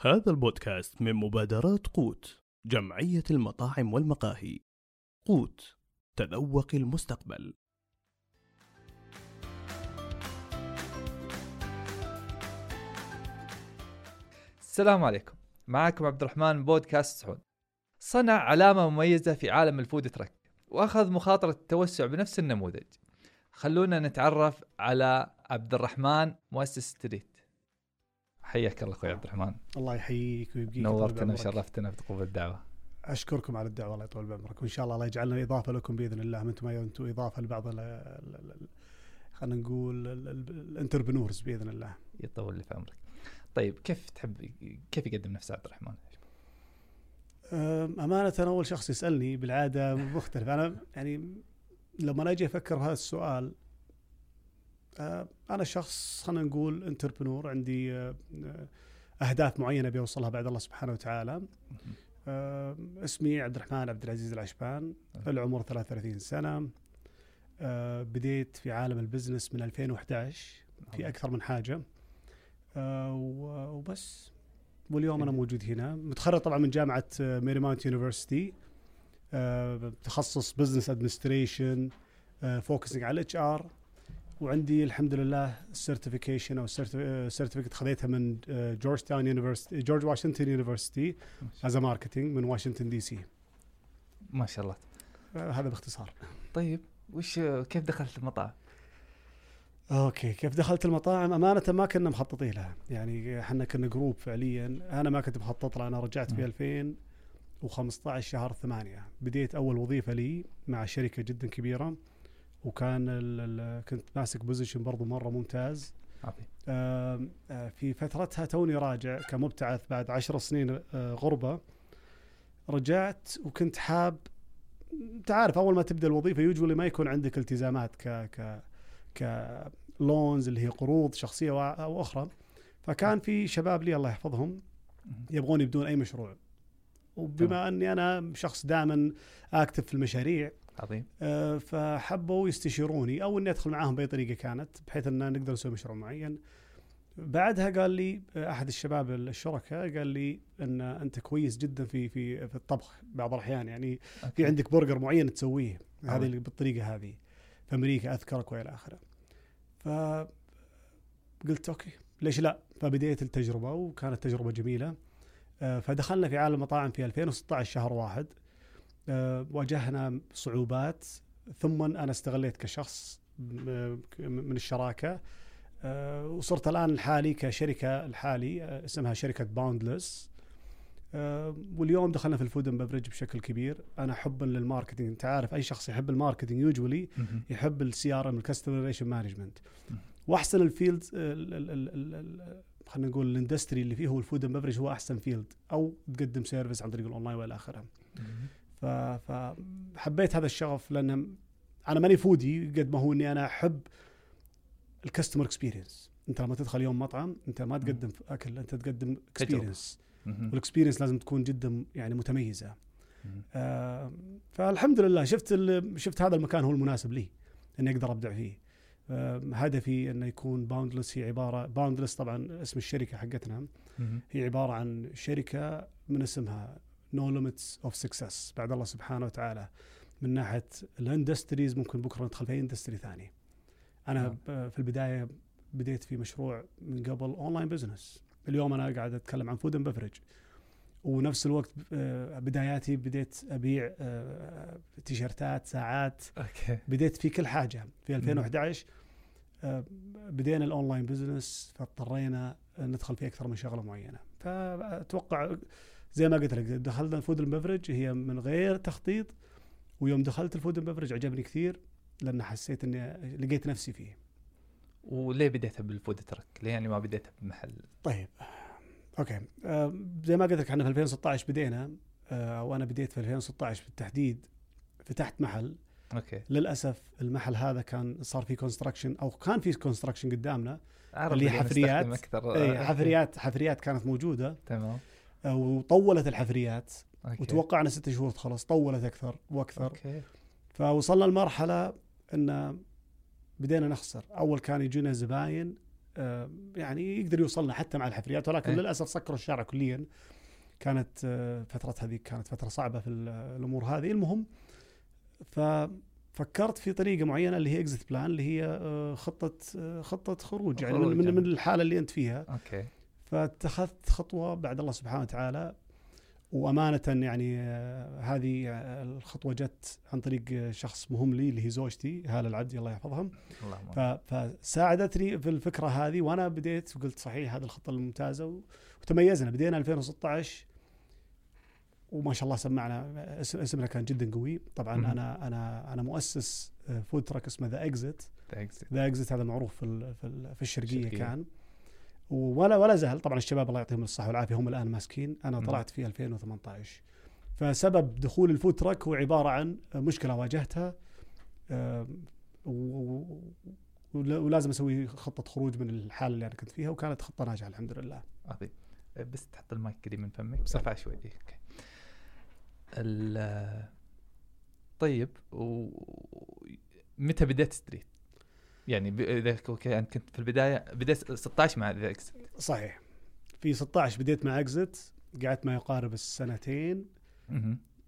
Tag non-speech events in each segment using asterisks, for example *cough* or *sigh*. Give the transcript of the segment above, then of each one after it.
هذا البودكاست من مبادرات قوت جمعية المطاعم والمقاهي. قوت تذوق المستقبل. السلام عليكم. معكم عبد الرحمن من بودكاست سعود. صنع علامة مميزة في عالم ال food truck وأخذ مخاطرة التوسع بنفس النموذج. خلونا نتعرف على عبد الرحمن مؤسس ستريت. حياك الله أخوي عبد الرحمن. الله يحييك ويبقيك نورتنا. وشرفتنا بقبول الدعوة. أشكركم على الدعوة الله يطول بعمرك وإن شاء الله الله يجعلنا إضافة لكم بإذن الله أنتم ما أنتم إضافة لبعض خلينا نقول ال- ال- الانتربنورز بإذن الله. يطول لي في عمرك. طيب كيف تحب كيف يقدم نفسه عبد الرحمن؟ أم، أمانة أول شخص يسألني بالعادة مختلف. أنا يعني لما أجي أفكر بهذا السؤال أنا شخص خلينا نقول entrepreneur عندي أه، أهداف معينة بيوصلها بعد الله سبحانه وتعالى. أه، اسمي عبد الرحمن عبد العزيز العشبان العمر 33 سنة. بديت في عالم ال business من 2011 في أكثر من حاجة. وبس. واليوم أنا موجود هنا. متخرج طبعا من جامعة آه، Marymount University. آه، تخصص business administration focusing على ال HR وعندي الحمد لله certification أو certificate خذيتها من Georgetown University George Washington University as marketing من واشنطن دي سي ما شاء الله. هذا باختصار. طيب وش كيف دخلت المطعم أوكي كيف دخلت المطاعم؟ أمانة ما كنا مخططين لها. يعني إحنا كنا group فعليا. أنا ما كنت مخطط لها. أنا رجعت في مم. 2015 شهر 8 بديت أول وظيفة لي مع شركة جدا كبيرة. وكان كنت ماسك position برضو مرة ممتاز. عظيم آه، في فترتها توني راجع كمبتعث بعد عشر سنين آه، غربة. رجعت وكنت حاب أنت عارف أول ما تبدأ الوظيفة usually ما يكون عندك التزامات ك ك ك loans اللي هي قروض شخصية أو أخرى. فكان في شباب لي الله يحفظهم يبغون يبدون أي مشروع. وبما أني أنا شخص دائما active في المشاريع عظيم آه، فحبوا يستشيروني أو إني أدخل معاهم بأي طريقة كانت بحيث إن نقدر نسوي مشروع معين. بعدها قال لي أحد الشباب الشركاء قال لي إن أنت كويس جدا في في في الطبخ بعض الأحيان يعني في أوكي. عندك برجر معين تسويه هذه بالطريقة هذه في أمريكا أذكرك وإلى آخره. ف قلت أوكي ليش لا؟ فبديت التجربة وكانت تجربة جميلة. آه، فدخلنا في عالم المطاعم في 2016 شهر واحد واجهنا صعوبات ثم أنا استقليت كشخص م- من الشراكة آه، وصرت الآن الحالي كشركة الحالي آه، اسمها شركة Boundless واليوم دخلنا في ال food and beverage بشكل كبير. أنا حبا لل marketing. أنت عارف أي شخص يحب ال marketing usually. يحب ال CRM ال customer relation management. وأحسن ال field خلينا نقول ال industry اللي فيه هو ال food and beverage هو أحسن field أو تقدم service عن طريق الاونلاين والى اخره فحبيت هذا الشغف لأن أنا ماني foodie قد ما هو إني أنا أحب ال customer experience أنت لما تدخل يوم مطعم أنت ما تقدم أكل أنت تقدم experience. وال experience لازم تكون جدا يعني متميزة. آه فالحمد لله شفت شفت هذا المكان هو المناسب لي إني أقدر أبدع فيه. آه هدفي إنه يكون Boundless هي عبارة Boundless طبعا اسم الشركة حقتنا. هي عبارة عن شركة من اسمها no limits of success بعد الله سبحانه وتعالى. من ناحية ال industries ممكن بكرة ندخل في industry ثاني. نعم. ب- في البداية بديت في مشروع من قبل online business اليوم أنا قاعد أتكلم عن food and beverage ونفس الوقت آه، بداياتي بديت أبيع آه، تيشرتات ساعات. أوكي. بديت في كل حاجة. في 2011 آه، بدينا ال online business فاضطرينا ندخل في أكثر من شغلة معينة. فأتوقع زي ما قلت لك دخلنا ال food and beverage هي من غير تخطيط ويوم دخلت ال food and beverage عجبني كثير لأن حسيت إني لقيت نفسي فيه. وليه بديتها بال food truck؟ ليه يعني ما بديتها بمحل؟ طيب okay. آه، زي ما قلت لك إحنا في 2016 بدينا آه، وأنا بديت في 2016 بالتحديد فتحت محل. okay. للأسف المحل هذا كان صار فيه construction أو كان فيه construction قدامنا اللي حفريات. أكثر. اي *laughs* حفريات حفريات كانت موجودة. تمام. وطولت الحفريات. okay. وتوقعنا ست شهور تخلص. طولت أكثر وأكثر. okay. فوصلنا لمرحلة إن بدينا نخسر. أول كان يجينا زباين آه، يعني يقدر يوصلنا حتى مع الحفريات. ولكن إيه. للأسف سكروا الشارع كليا. كانت آه، فترة هذيك كانت فترة صعبة في ال- الأمور هذه. المهم ففكرت في طريقة معينة اللي هي exit plan اللي هي آه، خطة خطة خروج. يعني خروج. من, يعني. من الحالة اللي أنت فيها. okay. فاتخذت خطوة بعد الله سبحانه وتعالى وأمانة يعني آه، هذه آه، الخطوة جت عن طريق آه، شخص مهم لي اللي هي زوجتي هالة العدي الله يحفظها اللهم ف- فساعدتني في الفكرة هذه وأنا بديت وقلت صحيح هذه الخطة الممتازة وتميزنا بدينا 2016 وما شاء الله سمعنا اسم اسمنا كان جدا قوي طبعا. أنا أنا أنا مؤسس food truck اسمه The Exit. The Exit هذا معروف في في, في الشرقية الشرقية. كان ولا ولا زال طبعا الشباب الله يعطيهم الصحة والعافية هم الآن ماسكين. أنا مم. طلعت في 2018 فسبب دخول ال food truck هو عبارة عن مشكلة واجهتها ولا- ولازم أسوي خطة خروج من الحالة اللي أنا كنت فيها وكانت خطة ناجحة الحمد لله. عظيم. أه، بس تحط المايك قريب من فمك بس ارفع شوي. إيه، okay. طيب و متى بديت Street؟ يعني إذا okay انت كنت في البداية بديت 16 مع ذا إكس. صحيح. في 16 بديت مع Exit قعدت ما يقارب السنتين.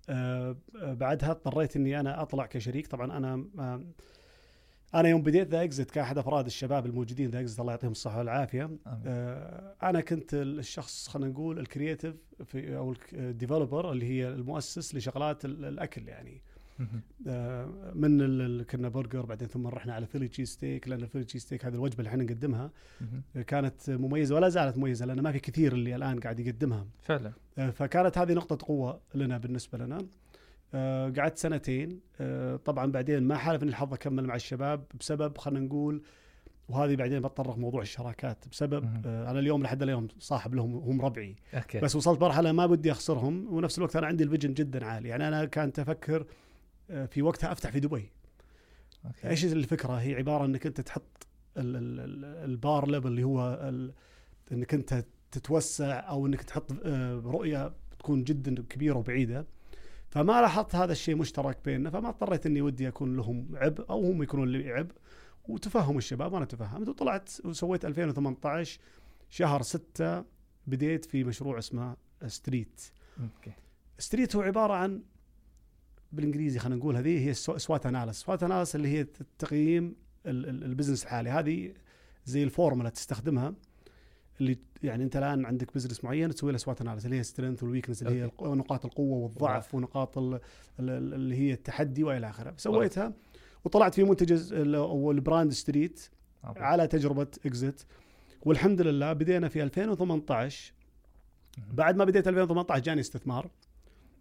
آه، آه، بعدها اضطريت إني أنا أطلع كشريك. طبعا أنا آه، أنا يوم بديت The Exit كأحد أفراد الشباب الموجودين The Exit الله يعطيهم الصحة والعافية. آه، أنا كنت الشخص خلينا نقول ال creative في أو ال developer اللي هي المؤسس لشغلات ال- الأكل يعني. من ال- ال- كنا برجر بعدين ثم رحنا على Philly cheese steak لأن ال Philly cheese steak هذه الوجبة اللي إحنا نقدمها. كانت مميزة ولا زالت مميزة لأن ما في كثير اللي الآن قاعد يقدمها. فعلا. آه، فكانت هذه نقطة قوة لنا بالنسبة لنا. آه، قعدت سنتين. آه، طبعا بعدين ما حالفني الحظ أكمل مع الشباب بسبب خلينا نقول وهذه بعدين بتطرق موضوع الشراكات بسبب. آه، أنا اليوم لحد اليوم صاحب لهم هم ربعي. okay. بس وصلت مرحلة ما بدي أخسرهم ونفس الوقت أنا عندي ال vision جدا عالي. يعني أنا كنت أفكر آه، في وقتها أفتح في دبي. okay. إيش الفكرة؟ هي عبارة إنك أنت تحط ال- ال- ال- البار ليفل اللي هو إنك أنت تتوسع أو إنك تحط آه، رؤية تكون جدا كبيرة وبعيدة. فما لاحظت هذا الشيء مشترك بيننا فما اضطريت إني ودي أكون لهم عبء أو هم يكونون لي عبء. وتفهم الشباب وأنا تفهمت وطلعت وسويت 2018 شهر 6 بديت في مشروع اسمه Street okay. Street هو عبارة عن بالإنجليزي خلينا نقول هذه هي SWOT analysis. SWOT analysis اللي هي تقييم ال- ال- ال business الحالي. هذه زي الفورمولا تستخدمها اللي يعني أنت الآن عندك business معين تسوي له SWOT analysis اللي هي strength وال weakness اللي هي نقاط القوة والضعف ونقاط ال- ال- ال- اللي هي التحدي وإلى آخره. سويتها وطلعت في منتج أو ال brand Street. على تجربة Exit والحمد لله بدينا في 2018 مهم. بعد ما بديت 2018 جاني استثمار.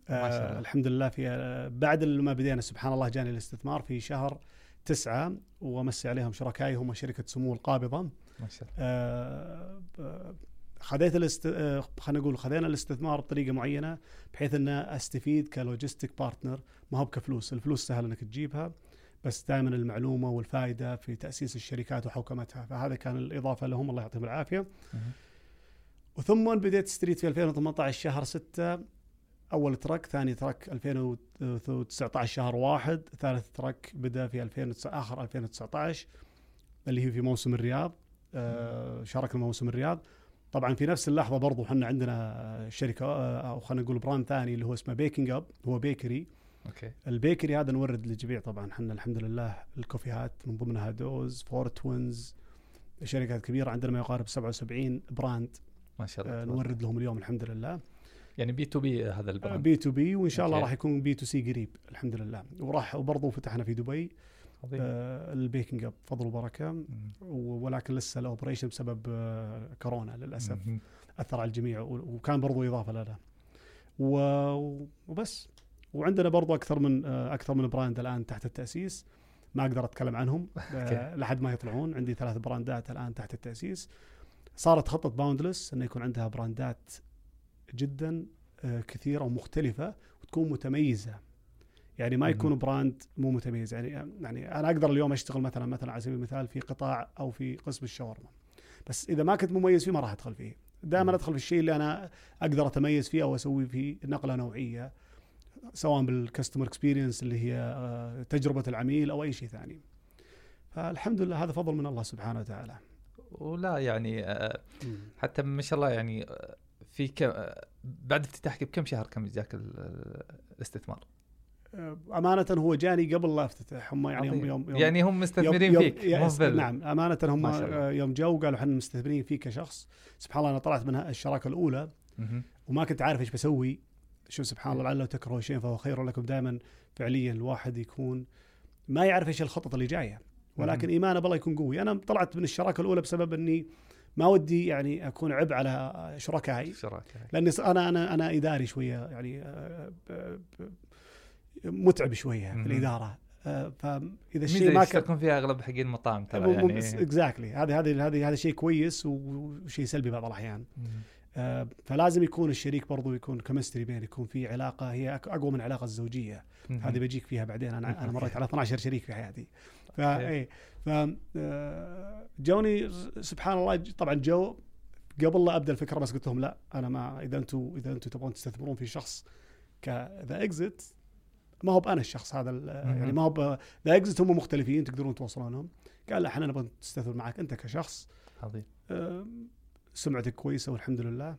ما شاء آه الله. الحمد لله في آه بعد ما بدينا سبحان الله جاني الاستثمار في شهر تسعة وامسي عليهم شركائي هم شركة سمو القابضة. ما شاء الله. آه خذيت الاست... خلينا نقول خذينا الاستثمار بطريقة معينة بحيث ان أستفيد ك logistic partner. ما هو بكفلوس، الفلوس سهل إنك تجيبها بس دائما المعلومة والفائدة في تأسيس الشركات وحوكمتها، فهذا كان الإضافة لهم. الله يعطيهم العافية. وثم بديت Street في 2018 شهر 6 أول truck ثاني truck 2019 شهر واحد ثالث truck بدأ في 2009 آخر 2019 اللي هي في موسم الرياض آه شاركنا موسم الرياض. طبعا في نفس اللحظة برضو إحنا عندنا شركة آه، أو خلينا نقول brand ثاني اللي هو اسمه Baking Up هو bakery. okay. ال bakery هذا نورد للجميع طبعا. إحنا الحمد لله الكوفيهات من ضمنها Dose فور توينز شركات كبيرة عندنا ما يقارب 77 brand ما شاء الله آه، نورد لهم اليوم الحمد لله. يعني B to B هذا ال brand B to B وإن شاء الله. راح يكون B to C قريب الحمد لله. وراح وبرضه فتحنا في دبي عظيم. آه ال Baking Up فضل وبركة. مم. ولكن لسه ال operation بسبب آه كورونا للأسف مهم. أثر على الجميع وكان برضو إضافة لنا. وبس. وعندنا برضو أكثر من آه، أكثر من brand الآن تحت التأسيس. ما أقدر أتكلم عنهم آه، لحد ما يطلعون. عندي ثلاث براندات الآن تحت التأسيس. صارت خطة Boundless إنه يكون عندها براندات جدا آه، كثيرة ومختلفة وتكون متميزة يعني ما. يكون brand مو متميز يعني يعني أنا أقدر اليوم أشتغل مثلا مثلا على سبيل المثال في قطاع أو في قسم الشاورما بس إذا ما كنت مميز فيه ما راح أدخل فيه دائما. أدخل في الشيء اللي أنا أقدر أتميز فيه أو أسوي فيه نقلة نوعية سواء بال customer experience اللي هي آه، تجربة العميل أو أي شيء ثاني فالحمد لله هذا فضل من الله سبحانه وتعالى ولا يعني آه،. حتى ما شاء الله يعني في كم بعد افتتاحك بكم شهر كم جاك ال- الاستثمار؟ آه، أمانة هو جاني قبل لا أفتتح هم يعني هم. يوم, يوم يعني هم مستثمرين يوم فيك يوم ال- نعم أمانة هم. آه، يوم جو قالوا إحنا مستثمرين فيك كشخص سبحان الله أنا طلعت من الشراكة الأولى مهم. وما كنت عارف إيش بسوي شو سبحان الله لعله تكرهوا شيء فهو خير لكم دائما فعليا الواحد يكون ما يعرف إيش الخطط اللي جاية ولكن. ايمانه بالله يكون قوي أنا طلعت من الشراكة الأولى بسبب إني ما ودي يعني أكون عبء على شركائي. لاني أنا أنا أنا إداري شوية يعني آه، ب- متعب شوية. في الإدارة. آه، فاذا الشيء ما كان فيها أغلب حقين المطاعم ترى يعني. اكزاكتلي هذا هذا هذا هذا شيء كويس وشيء سلبي بعض الأحيان. آه، فلازم يكون الشريك برضو يكون كمستري بين يكون في علاقة هي أقوى من العلاقه الزوجية. هذه بجيك فيها بعدين. أنا أنا مريت على 12 شريك في حياتي. ف okay. اي ف آه، جوني سبحان الله طبعا جو قبل لا أبدأ الفكرة بس قلت لهم لا أنا ما إذا أنتم إذا أنتم تبغون تستثمرون في شخص كذا Exit ما هو بانا الشخص هذا يعني ما هو ذا Exit هم مختلفين تقدرون توصلونهم. قال لا إحنا نبغى نستثمر معك أنت كشخص. عظيم. أم، سمعتك كويسة والحمد لله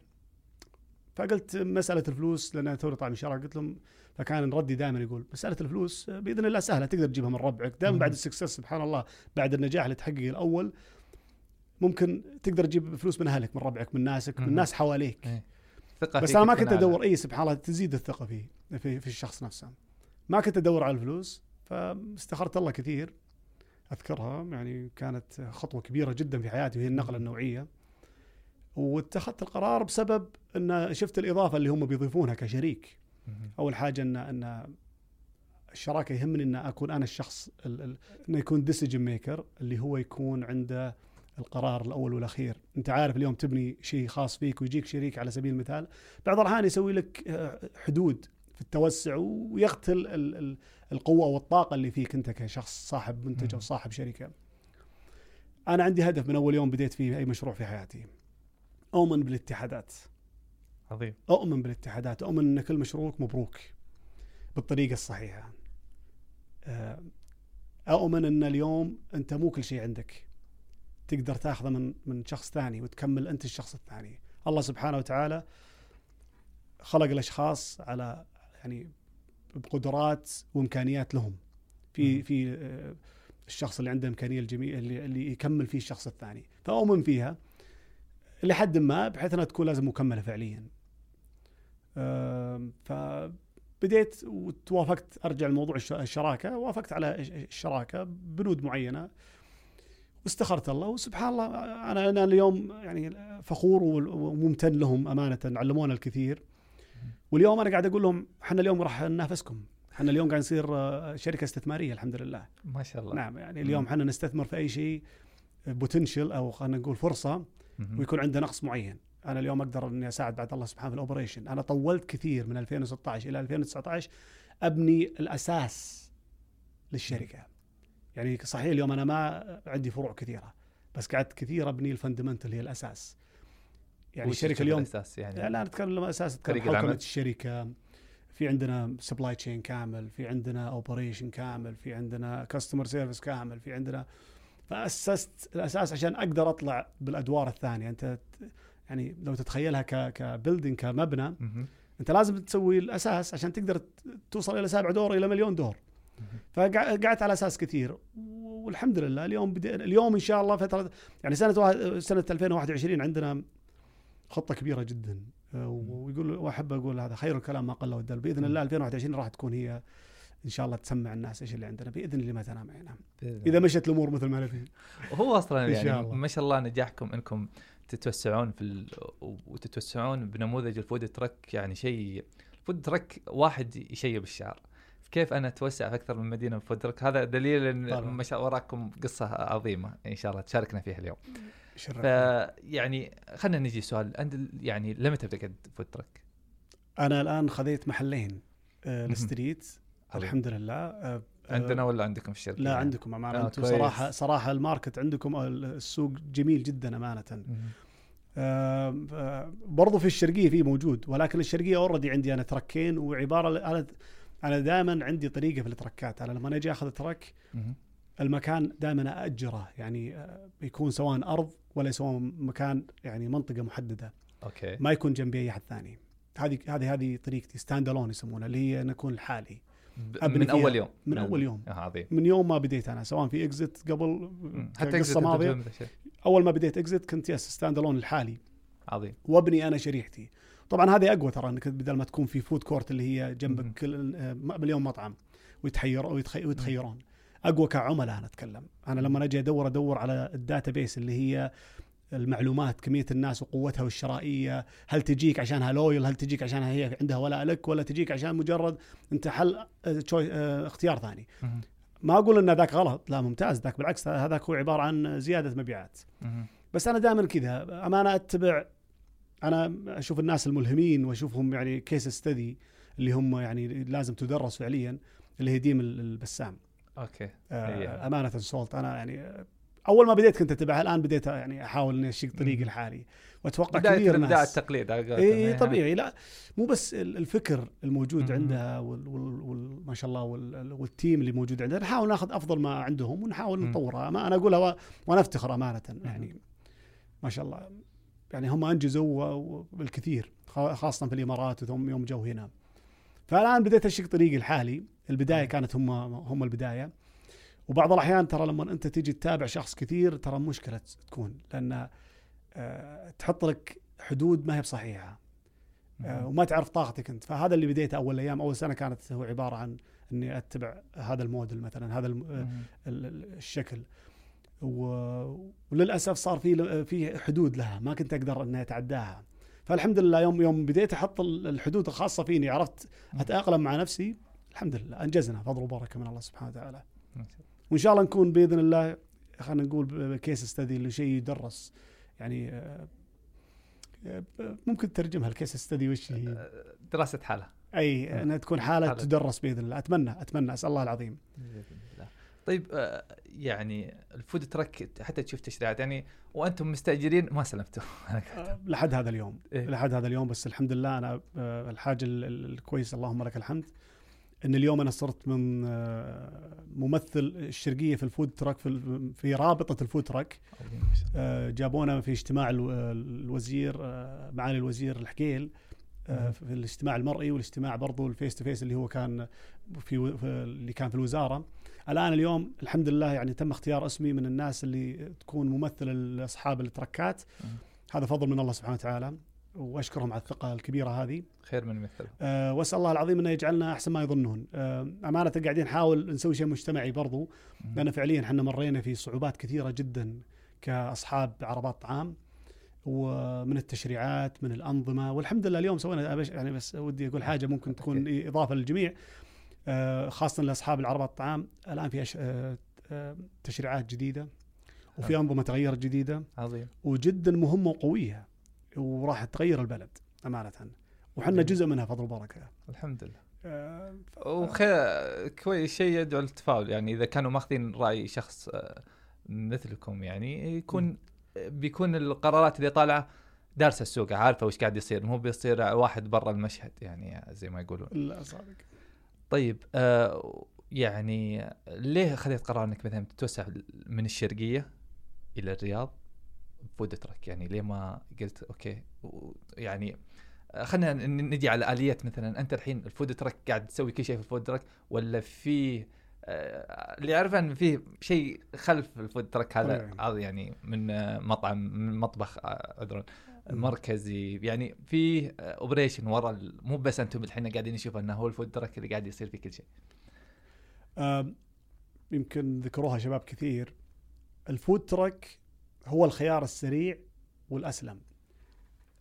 فقلت مسألة الفلوس لأن توني طالع من الشارع قلت لهم فكان ردي دائما يقول مسألة الفلوس بإذن الله سهلة تقدر تجيبها من ربعك دائما. بعد السكسس سبحان الله بعد النجاح اللي تحقق الأول ممكن تقدر تجيب فلوس من أهلك من ربعك من ناسك من مم. ناس حواليك إيه. ثقة بس أنا ما كنت. أدور اي سبحان الله تزيد الثقة فيه في, في الشخص نفسه ما كنت أدور على الفلوس فاستخرت الله كثير أذكرها يعني كانت خطوة كبيرة جدا في حياتي وهي النقلة النوعية واتخذت القرار بسبب أن شفت الإضافة اللي هم بيضيفونها كشريك. أول حاجة ان أن الشراكة يهمني أن أكون أنا الشخص ال- ال- انه يكون decision maker اللي هو يكون عنده القرار الأول والأخير، أنت عارف اليوم تبني شيء خاص فيك ويجيك شريك على سبيل المثال، بعض الأحيان يسوي لك آه، حدود في التوسع ويقتل ال- ال- القوة والطاقة اللي فيك أنت كشخص صاحب منتج أو. صاحب شركة. أنا عندي هدف من أول يوم بديت فيه أي مشروع في حياتي. أؤمن بالاتحادات. عظيم. أؤمن بالاتحادات. أؤمن إن كل مشروعك مبروك بالطريقة الصحيحة. آه، أؤمن إن اليوم أنت مو كل شيء عندك. تقدر تاخذه من من شخص ثاني وتكمل أنت الشخص الثاني. الله سبحانه وتعالى خلق الأشخاص على يعني بقدرات وإمكانيات لهم. في مم. في آه، الشخص اللي عنده إمكانية الجميل اللي اللي يكمل فيه الشخص الثاني. فأؤمن فيها. لحد ما بحيث إنها تكون لازم مكملة فعليا. فبديت وتوافقت أرجع لموضوع الش- الشراكة وافقت على الش- الشراكة بنود معينة. واستخرت الله وسبحان الله أنا أنا اليوم يعني فخور وممتن لهم أمانة علمونا الكثير. واليوم أنا قاعد أقول لهم إحنا اليوم راح ننافسكم. إحنا اليوم قاعد نصير آه، شركة استثمارية الحمد لله. ما شاء الله. نعم يعني اليوم. إحنا نستثمر في أي شيء potential أو خلينا نقول فرصة. ويكون عنده نقص معين. أنا اليوم أقدر إني أساعد بعد الله سبحانه في ال operation. أنا طولت كثير من 2016 إلى 2019 أبني الأساس للشركة. يعني صحيح اليوم أنا ما عندي فروع كثيرة بس قعدت كثير أبني ال fundamental هي الأساس. يعني الشركة اليوم الأساس يعني؟ لا نتكلم أساس. نتكلم حوكمة. الشركة. في عندنا supply chain كامل في عندنا operation كامل في عندنا customer service كامل في عندنا فأسست الأساس عشان أقدر أطلع بالأدوار الثانية. أنت يعني لو تتخيلها ك ك building كمبنى. أنت لازم تسوي الأساس عشان تقدر توصل إلى سابع دور إلى مليون دور. فقعدت على أساس كثير والحمد لله. اليوم بدي اليوم إن شاء الله فترة يعني سنة واحد سنة 2021 عندنا خطة كبيرة جدا. ويقول وأحب أقول هذا خير الكلام ما قل ودل بإذن الله 2021 راح تكون هي إن شاء الله تسمع الناس إيش اللي عندنا بإذن الله ما تنام عينها إذا مشت الأمور مثل ما نبي هو أصلا يعني الله. ما شاء الله نجاحكم إنكم تتوسعون في ال... وتتوسعون بنموذج الفود ترك يعني شيء الفود ترك واحد يشيب الشعر كيف أنا أتوسع في أكثر من مدينة بفود ترك هذا دليل إن. ما شاء وراكم قصة عظيمة إن شاء الله تشاركنا فيها اليوم شرف فيعني خلينا نجي سؤال أنت يعني لمتى بدأت food truck؟ أنا الآن خذيت محلين آه،. ال street عظيم. الحمد لله. عندنا ولا عندكم في الشركة؟ لا عندكم أمانة. آه، أنتم. صراحة صراحة ال market عندكم السوق جميل جدا أمانة. آه، برضو في الشرقية في موجود ولكن الشرقية already عندي أنا تركين وعبارة أنا أنا دائما عندي طريقة في التركات. أنا لما أجي أخذ truck. المكان دائما اجره يعني بيكون سواء أرض ولا سواء مكان يعني منطقة محددة. okay. ما يكون جنبي أي أحد ثاني. هذه هذه هذه طريقتي stand alone يسمونها اللي هي أن اكون لحالي. من. أول يوم. من أول يوم. آه، عظيم من يوم ما بديت أنا سواء في Exit قبل. حتى أنت ماضية. أول ما بديت Exit كنت بس stand alone لحالي. عظيم وابني أنا شريحتي. طبعا هذه أقوى ترى إنك بدل ما تكون في food court اللي هي. جنبك كل آه، مليون مطعم ويتحير ويتخي- ويتخيرون. أقوى كعملاء أنا أتكلم. أنا لما أجي أدور أدور على ال database اللي هي المعلومات كمية الناس وقوتها والشرائية. هل تجيك عشانها loyal هل تجيك عشانها هي عندها ولاء لك؟ ولا تجيك عشان مجرد أنت حل آه، آه، اختيار ثاني. ما أقول إن ذاك غلط لا ممتاز. ذاك بالعكس هذاك هو عبارة عن زيادة مبيعات. بس أنا دائما كذا أمانة أتبع أنا أشوف الناس الملهمين وأشوفهم يعني case study اللي هم يعني لازم تدرس فعليا اللي هي ديم ال- البسام. okay. آه إيه. أمانة Salt أنا يعني أول ما بديت كنت أتبعها الآن بديت يعني أحاول إني أشق طريقي مم. لحالي وأتوقع بداية كثير بدايه ناس التقليد على قولتهم. اي إيه. طبيعي لا مو بس ال- الفكر الموجود مم. عندها وال وال وال ما شاء الله وال وال team اللي موجود عندها نحاول ناخذ أفضل ما عندهم ونحاول. نطورها ما أنا أقولها وأنا افتخر أمانة يعني ما شاء الله يعني هم أنجزوا بالكثير خا- خاصة في الإمارات وثم يوم جو هنا فالآن بديت أشق طريقي الحالي البداية. كانت هم هم البداية وبعض الأحيان ترى لما أنت تيجي تتابع شخص كثير ترى مشكلة تكون لأن آه، تحط لك حدود ما هي بصحيحة. آه،. وما تعرف طاقتك أنت. فهذا اللي بديته أول أيام. أول سنة كانت هو عبارة عن إني أتبع هذا الموديل مثلا هذا ال- الشكل. وللأسف صار في في حدود لها ما كنت أقدر إني أتعداها. فالحمد لله يوم يوم بديت أحط ال- الحدود الخاصة فيني عرفت أتأقلم مع نفسي الحمد لله أنجزنا. فضل وبركة من الله سبحانه وتعالى. وإن شاء الله نكون بإذن الله خلينا نقول كيس ستدي لشيء يدرس يعني آه، آه، ممكن تترجمها الكيس ستدي وش هي؟ دراسة حالة أي آه. إنها تكون حالة حالة. تدرس بإذن الله أتمنى أتمنى أسأل الله العظيم بإذن الله. طيب يعني ال food truck حتى تشوف تشريعات يعني وأنتم مستأجرين ما سلمتوا *laughs* لحد هذا اليوم إيه. لحد هذا اليوم بس الحمد لله أنا الحاجة ال- ال- الكويسه اللهم لك الحمد إن اليوم أنا صرت من آه، ممثل الشرقية في ال food truck في, في رابطة ال food truck. آه، جابونا في اجتماع الو- الوزير آه، معالي الوزير الحقيل آه،. في الاجتماع المرئي والاجتماع برضو ال face to face اللي هو كان في, اللي كان في الوزارة الآن اليوم الحمد لله يعني تم اختيار اسمي من الناس اللي تكون ممثل لاصحاب التركات. هذا فضل من الله سبحانه وتعالى وأشكرهم على الثقة الكبيرة هذه. خير من مثله أه وأسأل الله العظيم إنه يجعلنا أحسن ما يظنون. أه أمانة قاعدين نحاول نسوي شيء مجتمعي برضو. لأن فعليا إحنا مرينا في صعوبات كثيرة جدا كأصحاب عربات طعام ومن التشريعات من الأنظمة. والحمد لله اليوم سوينا يعني بس ودي أقول حاجة ممكن تكون إضافة للجميع. آه، خاصة لأصحاب العربات الطعام الآن في أش- آه، آه، تشريعات جديدة وفي أنظمة تغيرت جديدة. عظيم. وجدا مهمة وقوية. وراح تغير البلد أمانة. وحنا. جزء منها فضل وبركة. الحمد لله آه، ف- وخير كويس شيء يدعو للتفاؤل. يعني إذا كانوا ماخذين رأي شخص آه، مثلكم يعني يكون بيكون القرارات اللي طالعة دارسة السوق عارفة وش قاعد يصير. مو بيصير واحد برا المشهد يعني زي ما يقولون. لا صادق. طيب آه يعني ليه خذيت قرار إنك مثلا تتوسع من الشرقية إلى الرياض؟ food truck يعني ليه ما قلت okay يعني آه، خلينا نجي على آليات مثلا. أنت الحين ال food truck قاعد تسوي كل شيء في ال food truck ولا في آه، اللي أعرفه إن فيه شيء خلف ال food truck هذا. هذا يعني من آه، مطعم من مطبخ عذرا مركزي. يعني في operation ورا مو بس أنتم الحين قاعدين نشوف إنه هو ال food truck اللي قاعد يصير في كل شيء. يمكن ذكروها شباب كثير. ال food truck هو الخيار السريع والأسلم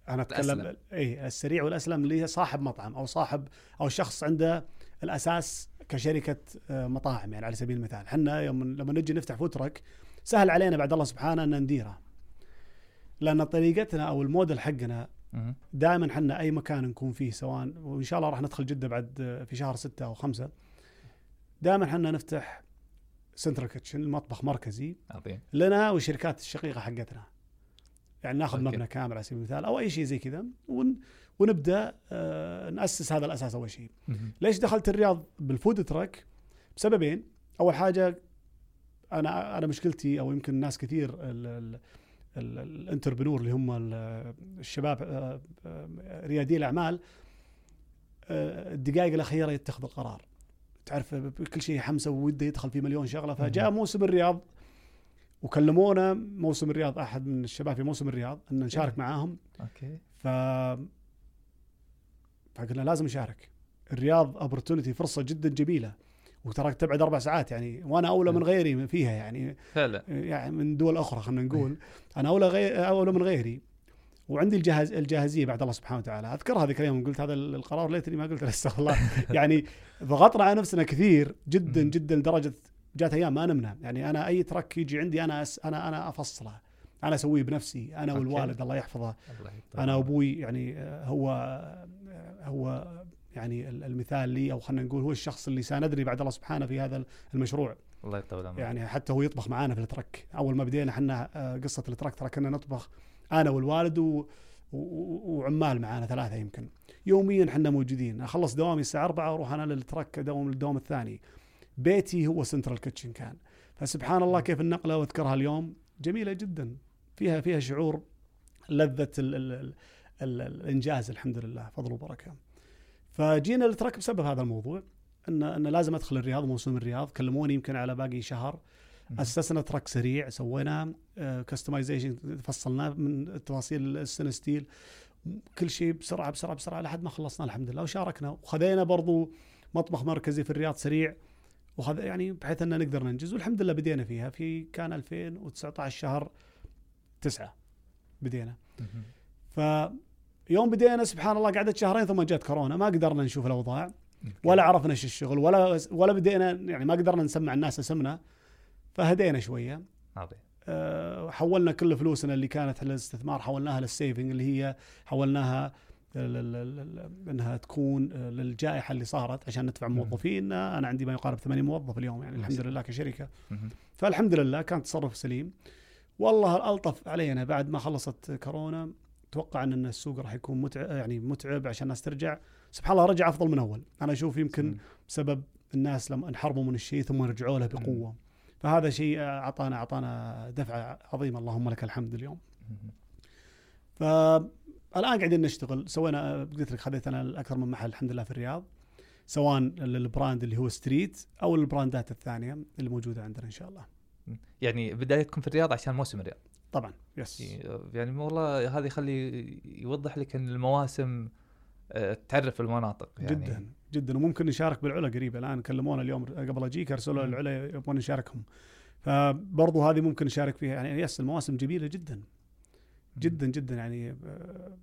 أنا أتكلم. اي السريع والأسلم اللي هي صاحب مطعم أو صاحب أو شخص عنده الأساس كشركة آه، مطاعم يعني على سبيل المثال إحنا يوم لما نجي نفتح food truck سهل علينا بعد الله سبحانه أن نديره لأن طريقتنا أو الموديل حقنا. دائما إحنا أي مكان نكون فيه سواء وإن شاء الله راح ندخل جدة بعد آه، في شهر ستة أو خمسة دائما إحنا نفتح central kitchen المطبخ مركزي. عظيم. لنا والشركات الشقيقة حقتنا. يعني ناخذ. مبنى كامل على سبيل المثال أو أي شيء زي كذا و ونبدأ آه، نأسس هذا الأساس أول شيء. ليش دخلت الرياض بال food truck بسببين. أول حاجة أنا أنا مشكلتي أو يمكن ناس كثير ال- ال- ال- ال entrepreneur اللي هم ال- الشباب آه، آه، ريادي الأعمال آه، الدقائق الأخيرة يتخذ القرار. تعرف كل شيء حمسه وده يدخل في مليون شغلة. فجاء موسم الرياض وكلمونا موسم الرياض أحد من الشباب في موسم الرياض ان نشارك معاهم. أوكي. ف فقلنا لازم نشارك. الرياض opportunity فرصة جدا جميلة. و truck تبعد أربع ساعات يعني. وأنا أولى من غيري فيها يعني. فعلا. يعني من دول أخرى خلينا نقول. أنا أولى غير أولى من غيري. وعندي الجاهز الجاهزية بعد الله سبحانه وتعالى. أذكر هذيك اليوم قلت هذا القرار ليتني ما قلت استغفر الله. *laughs* يعني ضغطنا على نفسنا كثير جدا. جدا لدرجة جات أيام ما نمنا. يعني أنا أي ترك يجي عندي أنا أس أنا أنا أفصله. أنا أسويه بنفسي. أنا. والوالد الله يحفظه. أنا عمرك. أبوي يعني آه، هو آه، هو يعني ال- المثال لي أو خلينا نقول هو الشخص اللي ساندني بعد الله سبحانه في هذا المشروع. الله يطول عمرك يعني حتى هو يطبخ معانا في الترك. أول ما بدينا إحنا آه، قصة الترك ترى كنا نطبخ أنا والوالد و... وعمال معانا ثلاثة يمكن. يوميا إحنا موجودين. أخلص دوامي الساعة 4 وأروح أنا لل truck أداوم الدوام الثاني. بيتي هو central kitchen كان. فسبحان الله كيف النقلة وأذكرها اليوم؟ جميلة جدا. فيها فيها شعور لذة ال... ال... ال... ال... الإنجاز الحمد لله. فضل وبركة. فجينا ال truck بسبب هذا الموضوع. ان إن لازم أدخل الرياض موسم الرياض. كلموني يمكن على باقي شهر. اسسنا truck سريع سويناه customization فصلناه من تفاصيل ال stainless steel. كل شيء بسرعة بسرعة بسرعة لحد ما خلصنا الحمد لله وشاركنا. وخذينا برضو مطبخ مركزي في الرياض سريع. وخذ يعني بحيث ان نقدر ننجز. والحمد لله بدينا فيها. في كان 2019 شهر تسعة بدينا. مهم. فيوم بدينا سبحان الله قعدت شهرين ثم جت كورونا. ما قدرنا نشوف الأوضاع. ولا عرفنا إيش الشغل ولا ولا بدينا يعني ما قدرنا نسمع الناس اسمنا. فهدينا شوية. عظيم. أه، حولنا كل فلوسنا اللي كانت للاستثمار حولناها للسيفنج اللي هي حولناها إنها تكون أه، للجائحة اللي صارت عشان ندفع مم. موظفين أنا عندي ما يقارب 80 موظف اليوم يعني الحمد لله كشركة. فالحمد لله كان تصرف سليم. والله الالطف علينا بعد ما خلصت كورونا. توقع إن السوق راح يكون متعب يعني متعب عشان الناس ترجع. سبحان الله رجع أفضل من أول. أنا أشوف يمكن. بسبب الناس لما انحرموا من الشيء ثم رجعوا له بقوة. فهذا شيء اعطانا أعطانا دفعه عظيمه اللهم لك الحمد اليوم. فالان قاعدين نشتغل. سوينا قلت لك خذيت أنا أكثر من محل الحمد لله في الرياض. سواء لل brand اللي هو street أو ال brandات الثانية اللي موجودة عندنا إن شاء الله. يعني بدايتكم في الرياض عشان موسم الرياض. طبعا yes يعني والله هذا يخلي يوضح لك إن المواسم آه، تعرف المناطق يعني. جدا. جدا وممكن نشارك بالعلا قريب. الآن كلمونا اليوم قبل أجيك أرسلوا. العلا يبغون نشاركهم. فبرضو هذه ممكن نشارك فيها. يعني يس المواسم جميلة جدا. جدا جدا يعني آه،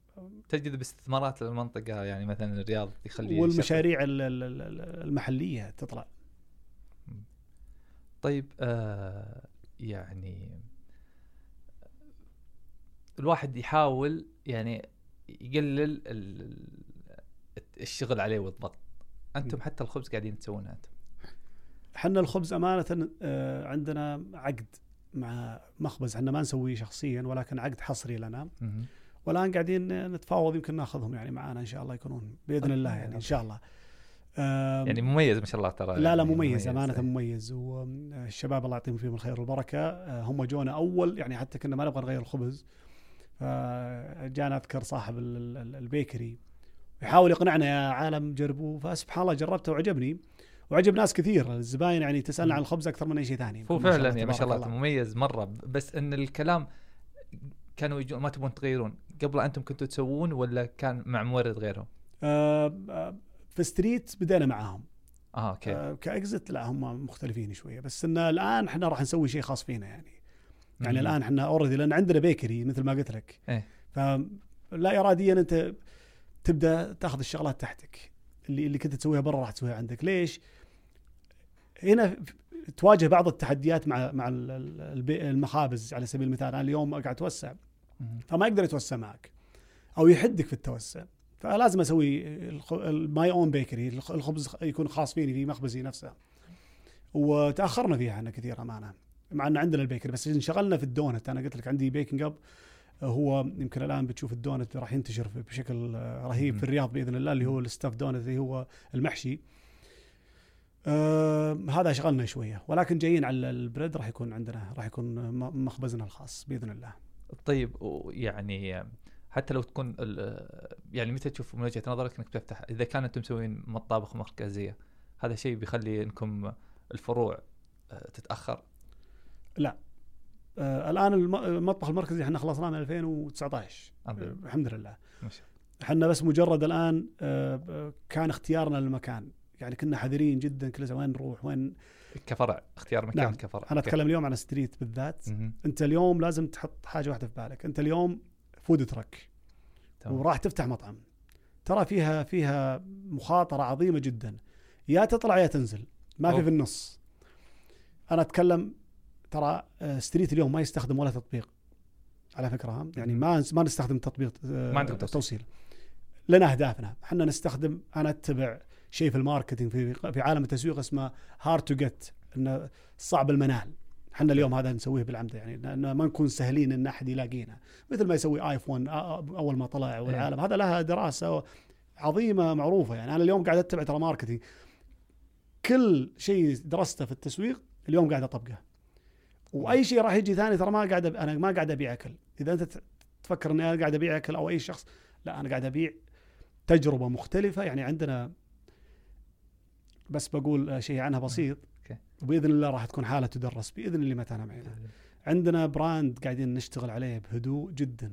تجد باستثمارات المنطقة يعني مثلا الرياض يخلي والمشاريع ال- ال- ال- المحلية تطلع. طيب آه يعني الواحد يحاول يعني يقلل ال- الشغل عليه والضغط. أنتم. حتى الخبز قاعدين تسوونه أنتم. إحنا الخبز أمانة آه، عندنا عقد مع مخبز. إحنا ما نسويه شخصيا ولكن عقد حصري لنا. والآن قاعدين نتفاوض يمكن ناخذهم يعني معانا إن شاء الله يكونون بإذن الله يعني إن شاء الله. يعني مميز ما شاء الله ترى لا لا يعني مميز أمانة إيه. مميز والشباب الله يعطيهم فيهم الخير والبركة. آه، هم جونا أول يعني حتى كنا ما نبغى نغير الخبز. فجانا أذكر صاحب ال- ال- ال- البيكري. يحاول يقنعنا يا عالم جربوه فسبحان الله جربته وعجبني. وعجب ناس كثير. الزباين يعني تسألنا عن الخبز أكثر من أي شيء ثاني. هو فعلا ما شاء تبارك الله. مميز مرة. بس إن الكلام كانوا يجون ما تبون تغيرون. قبل أنتم كنتوا تسوون ولا كان مع مورد غيرهم؟ آه، آه، في ستريت بدينا معاهم. آه أوكي. آه، كإكزت لا هم مختلفين شوية. بس إن الآن إحنا راح نسوي شيء خاص فينا يعني. يعني مم. الآن إحنا already لأن عندنا bakery مثل ما قلت لك. إيه. فلا إراديا أنت تبدأ تاخذ الشغلات تحتك. اللي اللي كنت تسويها برا راح تسويها عندك. ليش؟ هنا تواجه بعض التحديات مع مع المخابز على سبيل المثال. أنا اليوم قاعد أتوسع. فما يقدر يتوسع معك. أو يحدك في التوسع. فلازم أسوي my own bakery الخبز يكون خاص فيني في مخبزي نفسه. وتأخرنا فيها إحنا كثير أمانة. مع إن عندنا ال bakery بس انشغلنا في الدونت. أنا قلت لك عندي baking up هو يمكن الآن بتشوف الدونت راح ينتشر بشكل رهيب مم. في الرياض بإذن الله اللي هو ال stuffed donut اللي هو المحشي. آه هذا شغلنا شوية. ولكن جايين على ال bread راح يكون عندنا راح يكون م- مخبزنا الخاص بإذن الله. طيب يعني حتى لو تكون يعني متى تشوف من وجهة نظرك إنك بتفتح إذا كان أنتم مسوين مطابخ مركزية هذا شيء بيخلي إنكم الفروع آه، تتأخر؟ آه الآن الم- المطبخ المركزي إحنا خلصناه من 2019 الحمد لله. آه، الحمد لله إحنا بس مجرد الآن آه، كان اختيارنا للمكان يعني كنا حذرين جدا كل وين نروح وين كفرع اختيار مكان نعم. كفرع أنا. أتكلم اليوم عن ستريت بالذات مهم. أنت اليوم لازم تحط حاجة واحدة في بالك أنت اليوم food truck. وراح تفتح مطعم ترى فيها فيها مخاطرة عظيمة جدا يا تطلع يا تنزل ما في أوه. في النص أنا أتكلم ترى آه، ستريت اليوم ما يستخدم ولا تطبيق. على فكرة ها؟ يعني. ما ما نستخدم تطبيق آه، ما عندكم توصيل. توصيل. لنا أهدافنا. إحنا نستخدم أنا أتبع شيء في ال marketing في في عالم التسويق اسمه hard to get إنه صعب المنال. إحنا اليوم هذا نسويه بالعمد يعني لأن ما نكون سهلين إن أحد يلاقينا. مثل ما يسوي آيفون أول ما طلع والعالم. هذا لها دراسة عظيمة معروفة. يعني أنا اليوم قاعد أتبع ترى marketing. كل شيء درسته في التسويق اليوم قاعد أطبقه. وأي شيء راح يجي ثاني ترى ما قاعد. أنا ما قاعد أبيع أكل. إذا أنت تفكر إني أنا قاعد أبيع أكل أو أي شخص لا أنا قاعد أبيع تجربة مختلفة. يعني عندنا بس بقول شيء عنها بسيط. وباذن الله راح تكون حالة تدرس بإذن الله متى انا معنا عندنا brand قاعدين نشتغل عليه بهدوء جدا.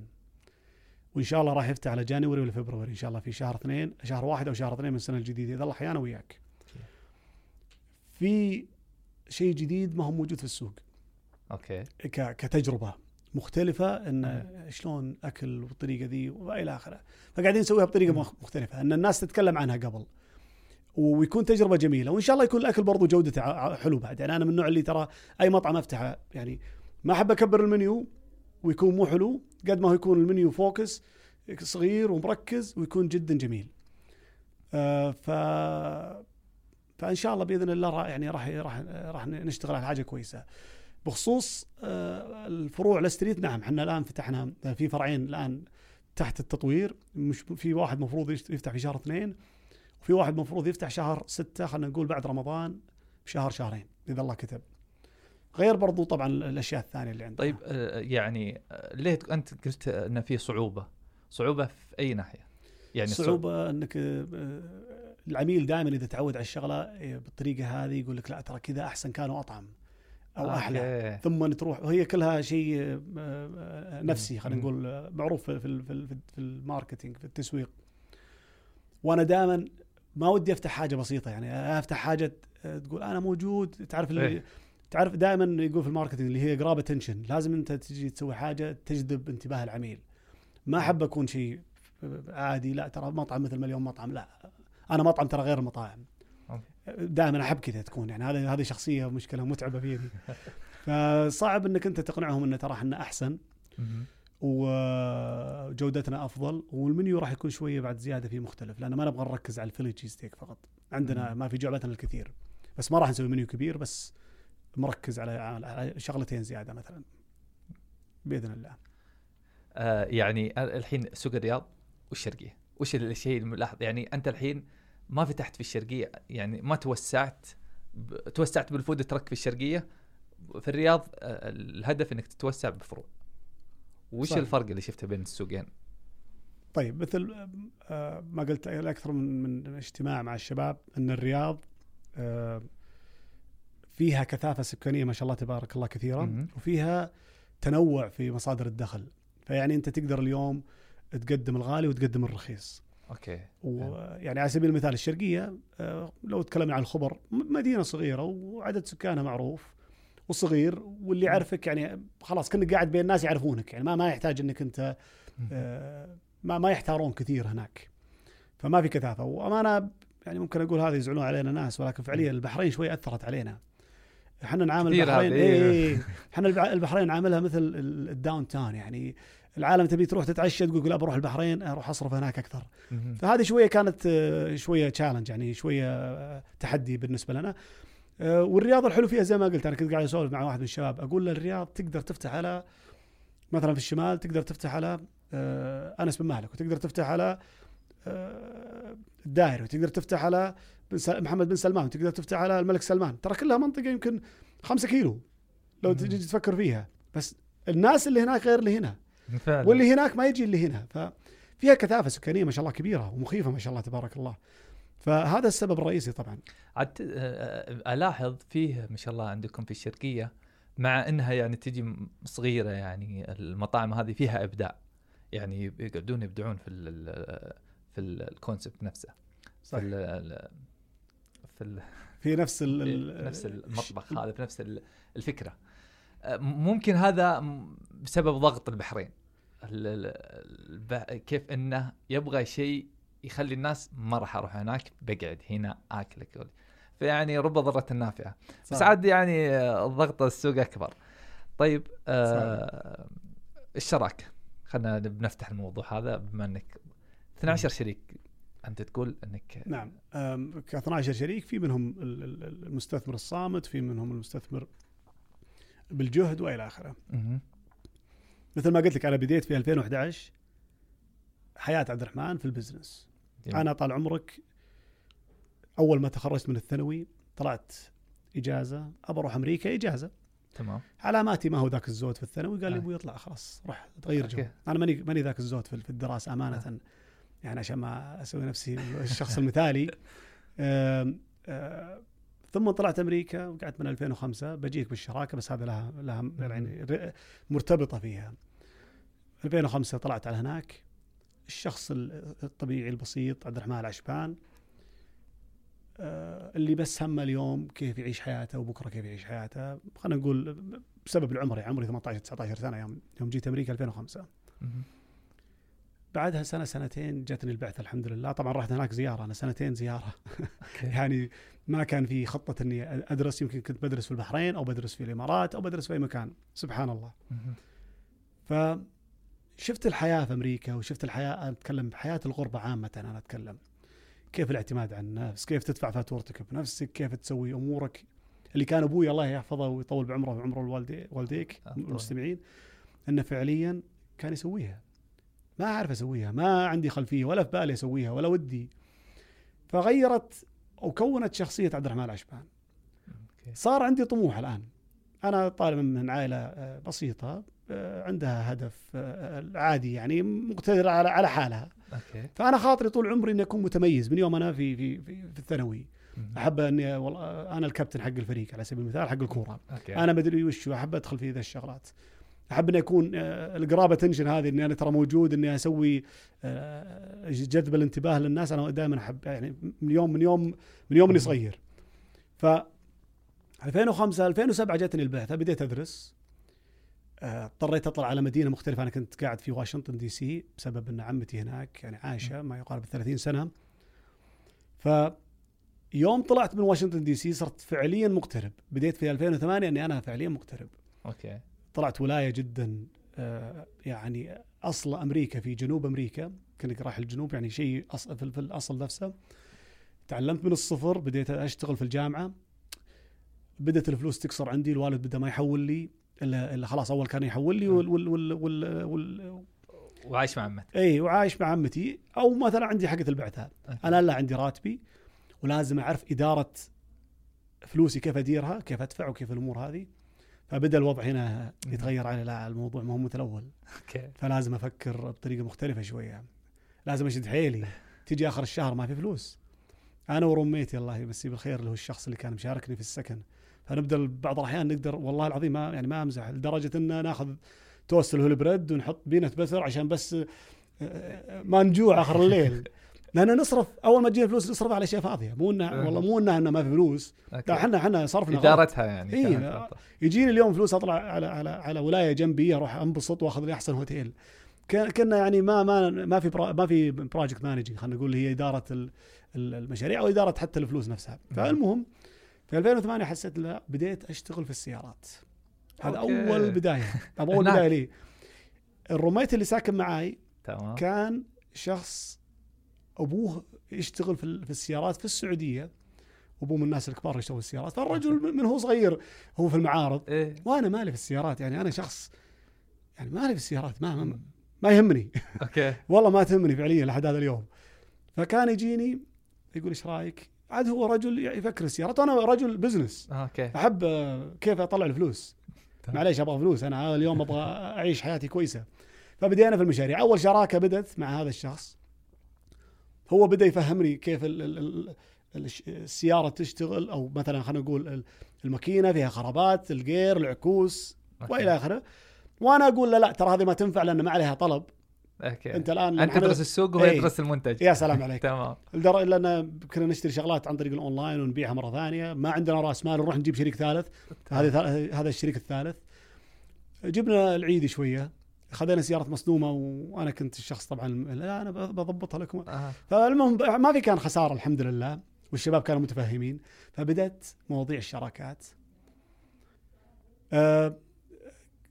وإن شاء الله راح يفتح على January ولا February. إن شاء الله في شهر اثنين شهر واحد أو شهر اثنين من السنة الجديدة. إذا الله حيانا وياك. في شيء جديد ما هو موجود في السوق. أوكي. ك- كتجربة مختلفة إن شلون أكل بالطريقة ذي وإلى آخره. فقاعدين نسويها بطريقة مم. مخ- مختلفة إن الناس تتكلم عنها قبل. ويكون تجربة جميلة وإن شاء الله يكون الأكل برضو جودته حلو بعد. يعني أنا من النوع اللي ترى أي مطعم أفتحه يعني ما أحب أكبر المنيو ويكون مو حلو قد ما هو يكون المنيو فوكس صغير ومركز ويكون جدا جميل. آه ف فإن شاء الله بإذن الله يعني راح راح راح نشتغل على حاجة كويسة. بخصوص آه، الفروع الستريت نعم إحنا الآن فتحنا في فرعين الآن تحت التطوير. مش في واحد مفروض يفتح في شهر اثنين وفي واحد مفروض يفتح شهر ستة خلينا نقول بعد رمضان بشهر شهرين إذا الله كتب. غير برضو طبعا الأشياء الثانية اللي عندنا. طيب آه، يعني آه، ليه ت- أنت قلت إن في صعوبة؟ صعوبة في أي ناحية؟ يعني صعوبة إنك العميل دائما إذا تعود على الشغلة بالطريقة هذه يقول لك لا ترى كذا أحسن كانوا اطعم أو أحلى. ثم تروح وهي كلها شيء آه، آه، نفسي خلينا. نقول آه، معروف في في في, في ال marketing في التسويق. وأنا دائما ما ودي أفتح حاجة بسيطة يعني أفتح حاجة آه، تقول أنا موجود. تعرف اللي إيه. تعرف دائما يقول في ال marketing اللي هي grab attention لازم أنت تجي تسوي حاجة تجذب انتباه العميل. ما أحب أكون شيء عادي. لا ترى مطعم مثل مليون مطعم. لا أنا مطعم ترى غير المطاعم. دائما أحب كذا تكون يعني هذه هذه شخصية مشكلة متعبة فيني *laughs* فصعب إنك أنت تقنعهم ان ترى إحنا أحسن. وجودتنا أفضل والمنيو راح يكون شوية بعد زيادة فيه مختلف لأن ما نبغى نركز على ال Philly cheese steak فقط. عندنا. ما في جعبتنا الكثير. بس ما راح نسوي منيو كبير بس مركز على على شغلتين زيادة مثلا. بإذن الله. آه يعني الحين سوق الرياض والشرقيه وش الشيء الملاحظ؟ يعني أنت الحين ما فتحت في الشرقية يعني ما توسعت ب... توسعت بالفود ترك في الشرقية في الرياض آه، الهدف إنك تتوسع بفروع وش صحيح. الفرق اللي شفته بين السوقين؟ طيب مثل آه، ما قلت أكثر من من اجتماع مع الشباب إن الرياض آه، فيها كثافة سكانية ما شاء الله تبارك الله كثيرة مهم. وفيها تنوع في مصادر الدخل فيعني أنت تقدر اليوم تقدم الغالي وتقدم الرخيص أوكي. ويعني على سبيل المثال الشرقية آه، لو تكلمنا عن الخبر مدينة صغيرة وعدد سكانها معروف وصغير واللي يعرفك يعني خلاص كأنك قاعد بين الناس يعرفونك يعني ما ما يحتاج إنك أنت آه، ما ما يحتارون كثير هناك. فما في كثافة. وأمانة يعني ممكن أقول هذا يزعلون علينا ناس ولكن فعليا البحرين شوي أثرت علينا. إحنا نعامل البحرين اي إحنا الب- البحرين نعاملها مثل ال- ال downtown يعني العالم تبي تروح تتعشى تقول لا بروح البحرين أروح أصرف هناك أكثر. فهذه شوية كانت آه، شوية challenge يعني شوية آه، تحدي بالنسبة لنا. آه، والرياض الحلو فيها زي ما قلت أنا كنت قاعد أسولف مع واحد من الشباب أقول له الرياض تقدر تفتح على مثلا في الشمال تقدر تفتح على أنس بن مالك وتقدر تفتح على الدائري وتقدر تفتح على محمد بن سلمان وتقدر تفتح على الملك سلمان. ترى كلها منطقة يمكن خمسة كيلو لو. تجي تفكر فيها. بس الناس اللي هناك غير اللي هنا. فعلا. واللي هناك ما يجي اللي هنا. ففيها كثافة سكانيه ما شاء الله كبيرة ومخيفة ما شاء الله تبارك الله. فهذا السبب الرئيسي طبعا. عاد آه، آه، ألاحظ فيه ما شاء الله عندكم في الشرقيه مع إنها يعني تجي صغيرة يعني المطاعم هذه فيها إبداع. يعني يقعدون يبدعون في ال في الكونسبت نفسه. في صحيح. ال- ال- في ال- في نفس ال في نفس المطبخ *laughs* هذا في نفس ال- الفكرة. ممكن هذا بسبب ضغط البحرين. ال- ال- الب- كيف إنه يبغى شيء يخلي الناس ما راح أروح هناك بقعد هنا آكل أكل. فيعني رب ضرة نافعة بس. عاد يعني الضغط السوق أكبر. طيب آه الشراكة خلينا بنفتح الموضوع هذا بما إنك 12 شريك أنت تقول إنك نعم. ك 12 شريك في منهم ال- ال- ال- المستثمر الصامت في منهم المستثمر بالجهد وإلى آخره. مثل ما قلت لك أنا بديت في 2011 حياة عبد الرحمن في البزنس جميل. أنا طال عمرك أول ما تخرجت من الثانوي طلعت إجازة أبى أروح أمريكا إجازة تمام علاماتي ما هو ذاك الزود في الثانوي قال لي آه. أبوي اطلع خلاص روح تغير جو. أنا ماني ماني ذاك الزود في الدراسة أمانة يعني عشان ما أسوي نفسي الشخص المثالي *laughs* آه، ثم طلعت أمريكا وقعدت من 2005 بجيك بالشراكة بس هذا لها لها يعني مرتبطة فيها. 2005 طلعت على هناك. الشخص ال- الطبيعي البسيط عبد الرحمن العشبان آه، اللي بس همه اليوم كيف يعيش حياته وبكرة كيف يعيش حياته. خلينا نقول بسبب العمر يعني عمري 18 19 سنة يوم يوم جيت أمريكا 2005 مهم. بعدها سنة سنتين جتني البعثة الحمد لله طبعا رحت هناك زيارة أنا سنتين زيارة. *laughs* يعني ما كان في خطة إني أدرس يمكن كنت بدرس في البحرين أو بدرس في الإمارات أو بدرس في أي مكان. سبحان الله. مهم. فشفت الحياة في أمريكا وشفت الحياة أنا أتكلم حياة الغربة عامة أنا أتكلم. كيف الاعتماد على النفس كيف تدفع فاتورتك بنفسك كيف تسوي أمورك. اللي كان أبوي الله يحفظه ويطول بعمره وعمر والديك. المستمعين إنه فعليا كان يسويها. ما أعرف أسويها ما عندي خلفية ولا في بالي أسويها ولا ودي. فغيرت وكونت شخصية عبد الرحمن العشبان. أوكي. صار عندي طموح الآن. أنا طالب من عائلة آه، بسيطة آه، عندها هدف آه، عادي يعني مقتدره على على حالها. أوكي. فأنا خاطري طول عمري إني أكون متميز. من يوم أنا في في في, في الثانوي. أحب اني والله أنا الكابتن حق الفريق على سبيل المثال حق الكورة. أوكي. أنا مدري وش أحب أدخل في ذا الشغلات. أحب اني اكون آه، ال grab attention هذه إني أنا ترى موجود إني أسوي آه، جذب الانتباه للناس. أنا دائما أحب يعني من يوم من يوم من يوم اني صغير. ف 2005 2007 جاتني البعثه بديت أدرس. آه، اضطريت أطلع على مدينة مختلفة. أنا كنت قاعد في واشنطن دي سي بسبب إن عمتي هناك يعني عايشة ما يقارب 30 سنة. ف يوم طلعت من واشنطن دي سي صرت فعليا مغترب بديت في 2008 إني أنا فعليا مغترب أوكي. طلعت ولاية جدا آه، يعني أصل أمريكا في جنوب أمريكا كنت رايح الجنوب يعني شيء في الأصل نفسه. تعلمت من الصفر بديت أشتغل في الجامعة. بدأت الفلوس تكسر عندي الوالد بدأ ما يحول لي الا إلا خلاص أول كان يحول لي وال وال وال, وال, وال وعايش مع عمتك إي وعايش مع عمتي أو مثلا عندي حقة أوكي. أنا لا عندي راتبي ولازم أعرف إدارة فلوسي كيف أديرها كيف أدفع وكيف الأمور هذه. فبدأ الوضع هنا يتغير على لا الموضوع ما هو مثل الأول أوكي. فلازم أفكر بطريقة مختلفة شوية. لازم أشد حيلي. *laughs* تجي آخر الشهر ما في فلوس. أنا و roommate ي الله يمسيه بالخير اللي هو الشخص اللي كان مشاركني في السكن. فنبدأ بعض الأحيان نقدر والله العظيم ما يعني ما أمزح لدرجة إن ناخذ توست ال whole bread ونحط peanut butter عشان بس آه، ما نجوع آخر الليل. *laughs* لأن نصرف أول ما تجينا فلوس نصرف على أشياء فاضية. مو انه والله مو إنه ما في فلوس. لا إحنا إحنا صرفنا. إدارتها يعني إيه،. يجيني اليوم فلوس أطلع على على على ولاية جنبي أروح أنبسط وأخذ لي أحسن هوتيل. كنا يعني ما ما ما في برا ما في project managing خلينا نقول هي إدارة ال- ال- المشاريع أو إدارة حتى الفلوس نفسها. فالمهم في 2008 حسيت لا بديت أشتغل في السيارات. هذا أوكي. أول بداية. طب أول. *laughs* بداية لي. ال roommate اللي ساكن معاي تمام. كان شخص أبوه يشتغل في ال- في السيارات في السعودية. أبوه من الناس الكبار اللي يشتغلوا في السيارات. فالرجل من هو صغير هو في المعارض. إيه. وأنا مالي في السيارات. يعني أنا شخص يعني مالي في السيارات. ما ما, ما يهمني. أوكي. *laughs* والله ما تهمني فعليا لحد هذا اليوم. فكان يجيني يقول إيش رأيك؟ عاد هو رجل يفكر السيارات. وأنا رجل business آه، أوكي. أحب كيف أطلع الفلوس. تمام. معليش أبغى فلوس. أنا اليوم أبغى أعيش حياتي كويسة. فبدينا في المشاريع. أول شراكة بدت مع هذا الشخص. هو بدا يفهمني كيف ال ال ال الش- السيارة تشتغل أو مثلا خلينا نقول ال- الماكينة فيها خرابات ال gear العكوس أوكي. وإلى آخره. وأنا أقول له لا ترى هذه ما تنفع لأن ما عليها طلب. أوكي. أنت الآن أنت تدرس السوق وهو إيه. يدرس المنتج. يا سلام عليك. *laughs* تمام. لدرجة لأن كنا نشتري شغلات عن طريق الأونلاين ونبيعها مرة ثانية. ما عندنا رأس مال نروح نجيب شريك ثالث. هذا هذا الشريك الثالث. جبنا العيد شوية. خذينا سيارة مصدومة وأنا كنت الشخص طبعا لا أنا بضبطها لكم. آه. فالمهم ما في كان خسارة الحمد لله والشباب كانوا متفهمين. فبدأت مواضيع الشراكات. آه،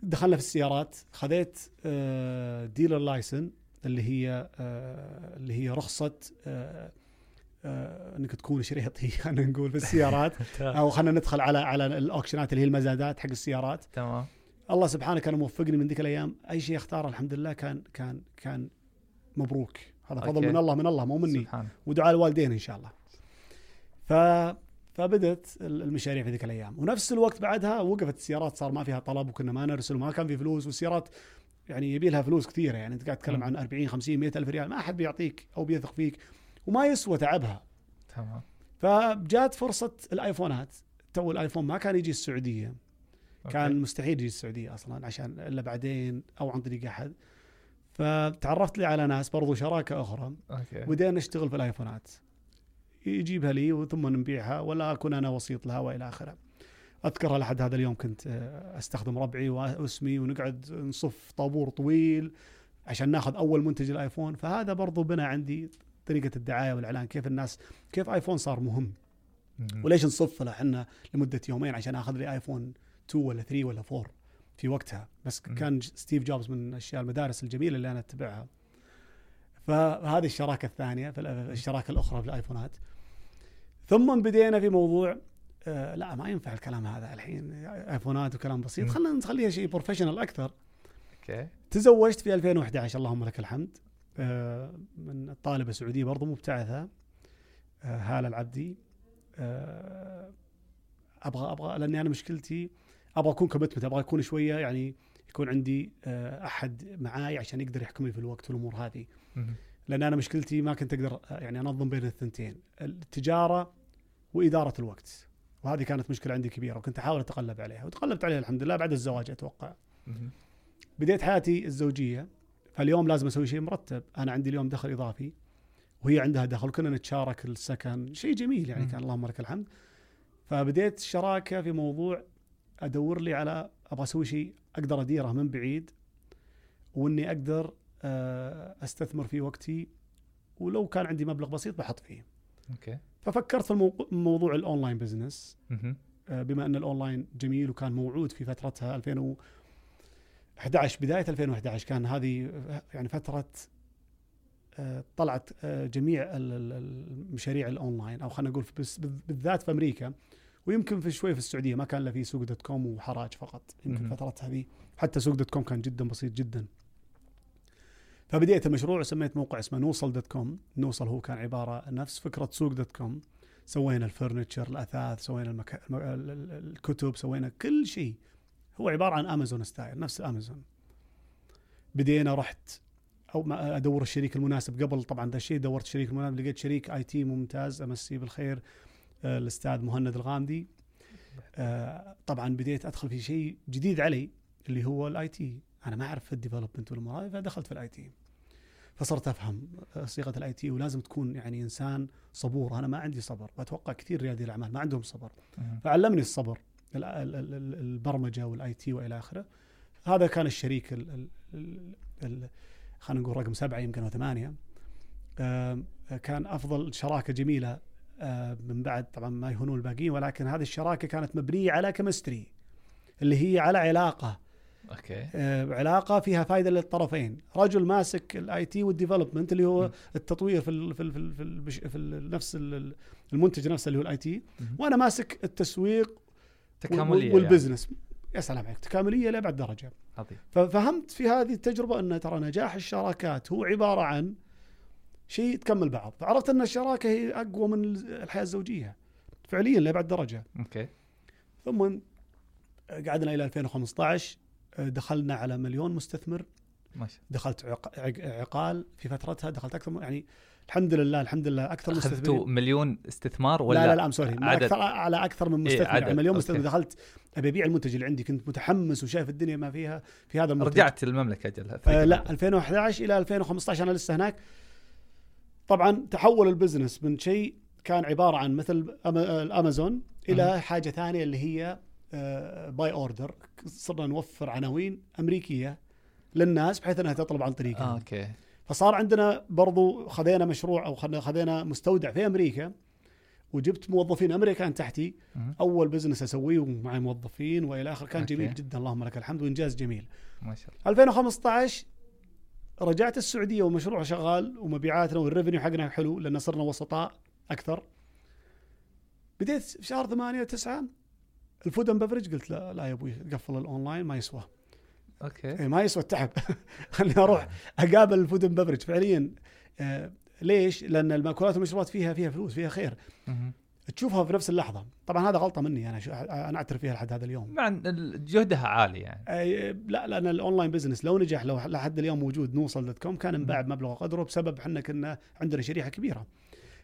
دخلنا في السيارات خذيت ديلر لايسن اللي هي آه، اللي هي رخصة آه، آه، إنك تكون شريطي *laughs* خلينا نقول في السيارات. *laughs* أو خلينا ندخل على على الأوكشنات اللي هي المزادات حق السيارات. تمام. الله سبحانه كان موفقني من ذيك الأيام. أي شيء أختاره الحمد لله كان كان كان مبروك. هذا فضل أوكي. من الله من الله مو مني. سبحان. ودعاء الوالدين إن شاء الله. ف فبدت المشاريع في ذيك الأيام. ونفس الوقت بعدها وقفت السيارات صار ما فيها طلب وكنا ما نرسل وما كان في فلوس. والسيارات يعني يبي لها فلوس كثيرة. يعني أنت قاعد تتكلم. عن 40 50 100 ألف ريال. ما أحد بيعطيك أو بيثق فيك. وما يسوى تعبها. تمام. فجات فرصة الآيفونات. تو ال iPhone ما كان يجي السعودية. كان أوكي. مستحيل يجي السعودية أصلا عشان إلا بعدين أو عن طريق أحد. فتعرفت لي على ناس برضو شراكة أخرى. أوكي. بدينا نشتغل في الآيفونات. يجيبها لي ثم نبيعها ولا أكون أنا وسيط لها وإلى آخره. اذكرها لحد هذا اليوم كنت آه، أستخدم ربعي وأسمي ونقعد نصف طابور طويل عشان ناخذ أول منتج ال iPhone. فهذا برضو بنى عندي طريقة الدعاية والإعلان كيف الناس كيف iPhone صار مهم. وليش نصف له إحنا لمدة يومين عشان أخذ لي iPhone 2 ولا 3 ولا 4 في وقتها. بس مم. كان ستيف جوبز من أشياء المدارس الجميلة اللي أنا أتبعها. فهذه الشراكة الثانية في الشراكة الأخرى في الآيفونات. ثم بدينا في موضوع آه لا ما ينفع الكلام هذا الحين. آيفونات وكلام بسيط. خلينا نخليها شيء professional أكثر. أوكي. تزوجت في 2011 اللهم لك الحمد. آه، من طالبة سعودية برضو مبتعثة. آه، هالة العبدي. آه، أبغى أبغى لأني أنا مشكلتي أبغى أكون كوميتمنت أبغى أكون شوية يعني يكون عندي آه، أحد معاي عشان يقدر يحكم لي في الوقت والأمور هذه. لأن أنا مشكلتي ما كنت أقدر آه، يعني أنظم بين الثنتين التجارة وإدارة الوقت وهذه كانت مشكلة عندي كبيرة وكنت أحاول اتغلب عليها وتغلبت عليها الحمد لله بعد الزواج أتوقع. بديت حياتي الزوجية فاليوم لازم أسوي شيء مرتب أنا عندي اليوم دخل إضافي وهي عندها دخل كنا نتشارك السكن شيء جميل يعني. كان اللهم لك الحمد فبديت الشراكة في موضوع أدور لي على أبغى أسوي شيء أقدر أديره من بعيد وإني أقدر آه، أستثمر في وقتي ولو كان عندي مبلغ بسيط بحط فيه. أوكي. ففكرت في موضوع ال online business. آه، بما أن الأونلاين جميل وكان موجود في فترتها 2011 بداية 2011 كان هذه يعني فترة آه، طلعت جميع ال- ال- المشاريع الأونلاين أو خلينا نقول بالذات في أمريكا. ويمكن في شوي في السعودية ما كان إلا في سوق dot com وحراج فقط. يمكن. فترتها هذه حتى سوق dot com كان جدا بسيط جدا. فبديت المشروع وسميت موقع اسمه نوصل dot com. نوصل هو كان عبارة نفس فكرة سوق dot com. سوينا ال furniture الأثاث سوينا المكا... الم- ال- ال- الكتب سوينا كل شيء. هو عبارة عن امازون style نفس امازون بدينا رحت أو ما أدور الشريك المناسب. قبل طبعا ذا الشيء دورت الشريك المناسب لقيت شريك IT ممتاز أمسيه بالخير. الأستاذ مهند الغامدي. آه، طبعا بديت أدخل في شيء جديد علي اللي هو ال IT. أنا ما أعرف في ال development والامور هذه فدخلت في ال IT. فصرت أفهم آه، صيغة ال IT ولازم تكون يعني إنسان صبور. أنا ما عندي صبر. واتوقع كثير ريادي الأعمال ما عندهم صبر. فعلمني الصبر ال- ال- ال- ال- البرمجة وال IT وإلى آخره. هذا كان الشريك ال- ال- ال- ال- خلينا نقول رقم سبعة يمكن أو ثمانية. كان أفضل شراكة جميلة آه، من بعد طبعا ما يهونون الباقيين ولكن هذه الشراكة كانت مبنية على chemistry اللي هي على علاقة. Okay. آه، علاقة فيها فائده للطرفين. رجل ماسك ال IT وال development اللي هو م. التطوير في ال في ال في, ال في, ال في ال نفس ال- المنتج نفسه اللي هو ال IT. وأنا ماسك التسويق تكاملية وال business يا سلام عليك. تكاملية لأبعد درجة. يعني. عظيم ففهمت في هذه التجربة أن ترى نجاح الشراكات هو عبارة عن شيء تكمل بعض. فعرفت أن الشراكة هي أقوى من الحياة الزوجية. فعليا لابعد درجة. Okay. ثم قعدنا إلى 2015 دخلنا على مليون مستثمر. ما شاء دخلت عق- عق- عقال في فترتها دخلت أكثر يعني الحمد لله الحمد لله أكثر مستثمرين أخذتوا مليون استثمار ولا لا لا لا سوري؟ أكثر على أكثر من إيه، مستثمر عدد. يعني مليون أوكي. مستثمر. دخلت أبي أبيع المنتج اللي عندي كنت متحمس وشايف الدنيا ما فيها في هذا المنتج. رجعت المملكه أجل آه لا 2011 إلى 2015 أنا لسه هناك. طبعا تحول البزنس من شيء كان عبارة عن مثل الأمازون إلى حاجة ثانية اللي هي buy order صرنا نوفر عناوين أمريكية للناس بحيث إنها تطلب عن طريقنا آه، okay. فصار عندنا برضو خذينا مشروع أو خذينا مستودع في أمريكا وجبت موظفين أمريكان تحتي. أول business أسويه ومعي موظفين وإلى اخره كان okay. جميل جدا. اللهم لك الحمد. وإنجاز جميل. ما شاء الله. 2015 رجعت السعودية ومشروع شغال ومبيعاتنا وال revenue حقنا حلو لأن صرنا وسطاء أكثر. بديت في شهر 8 9 ال food and beverage قلت لا لا يا أبوي قفل الأونلاين ما يسوى. Okay. إيه ما يسوى التعب. *laughs* خليني أروح أقابل ال food and beverage فعليا آه ليش؟ لأن المأكولات والمشروبات فيها فيها فلوس فيها خير. تشوفها في نفس اللحظة. طبعا هذا غلطة مني أنا شو أنا أعترف فيها لحد هذا اليوم. مع جهدها عالي يعني. أي- لا لأن ال online business لو نجح لو لحد اليوم موجود نوصل dot com كان انباع بمبلغ قدره بسبب إحنا كنا عندنا شريحة كبيرة.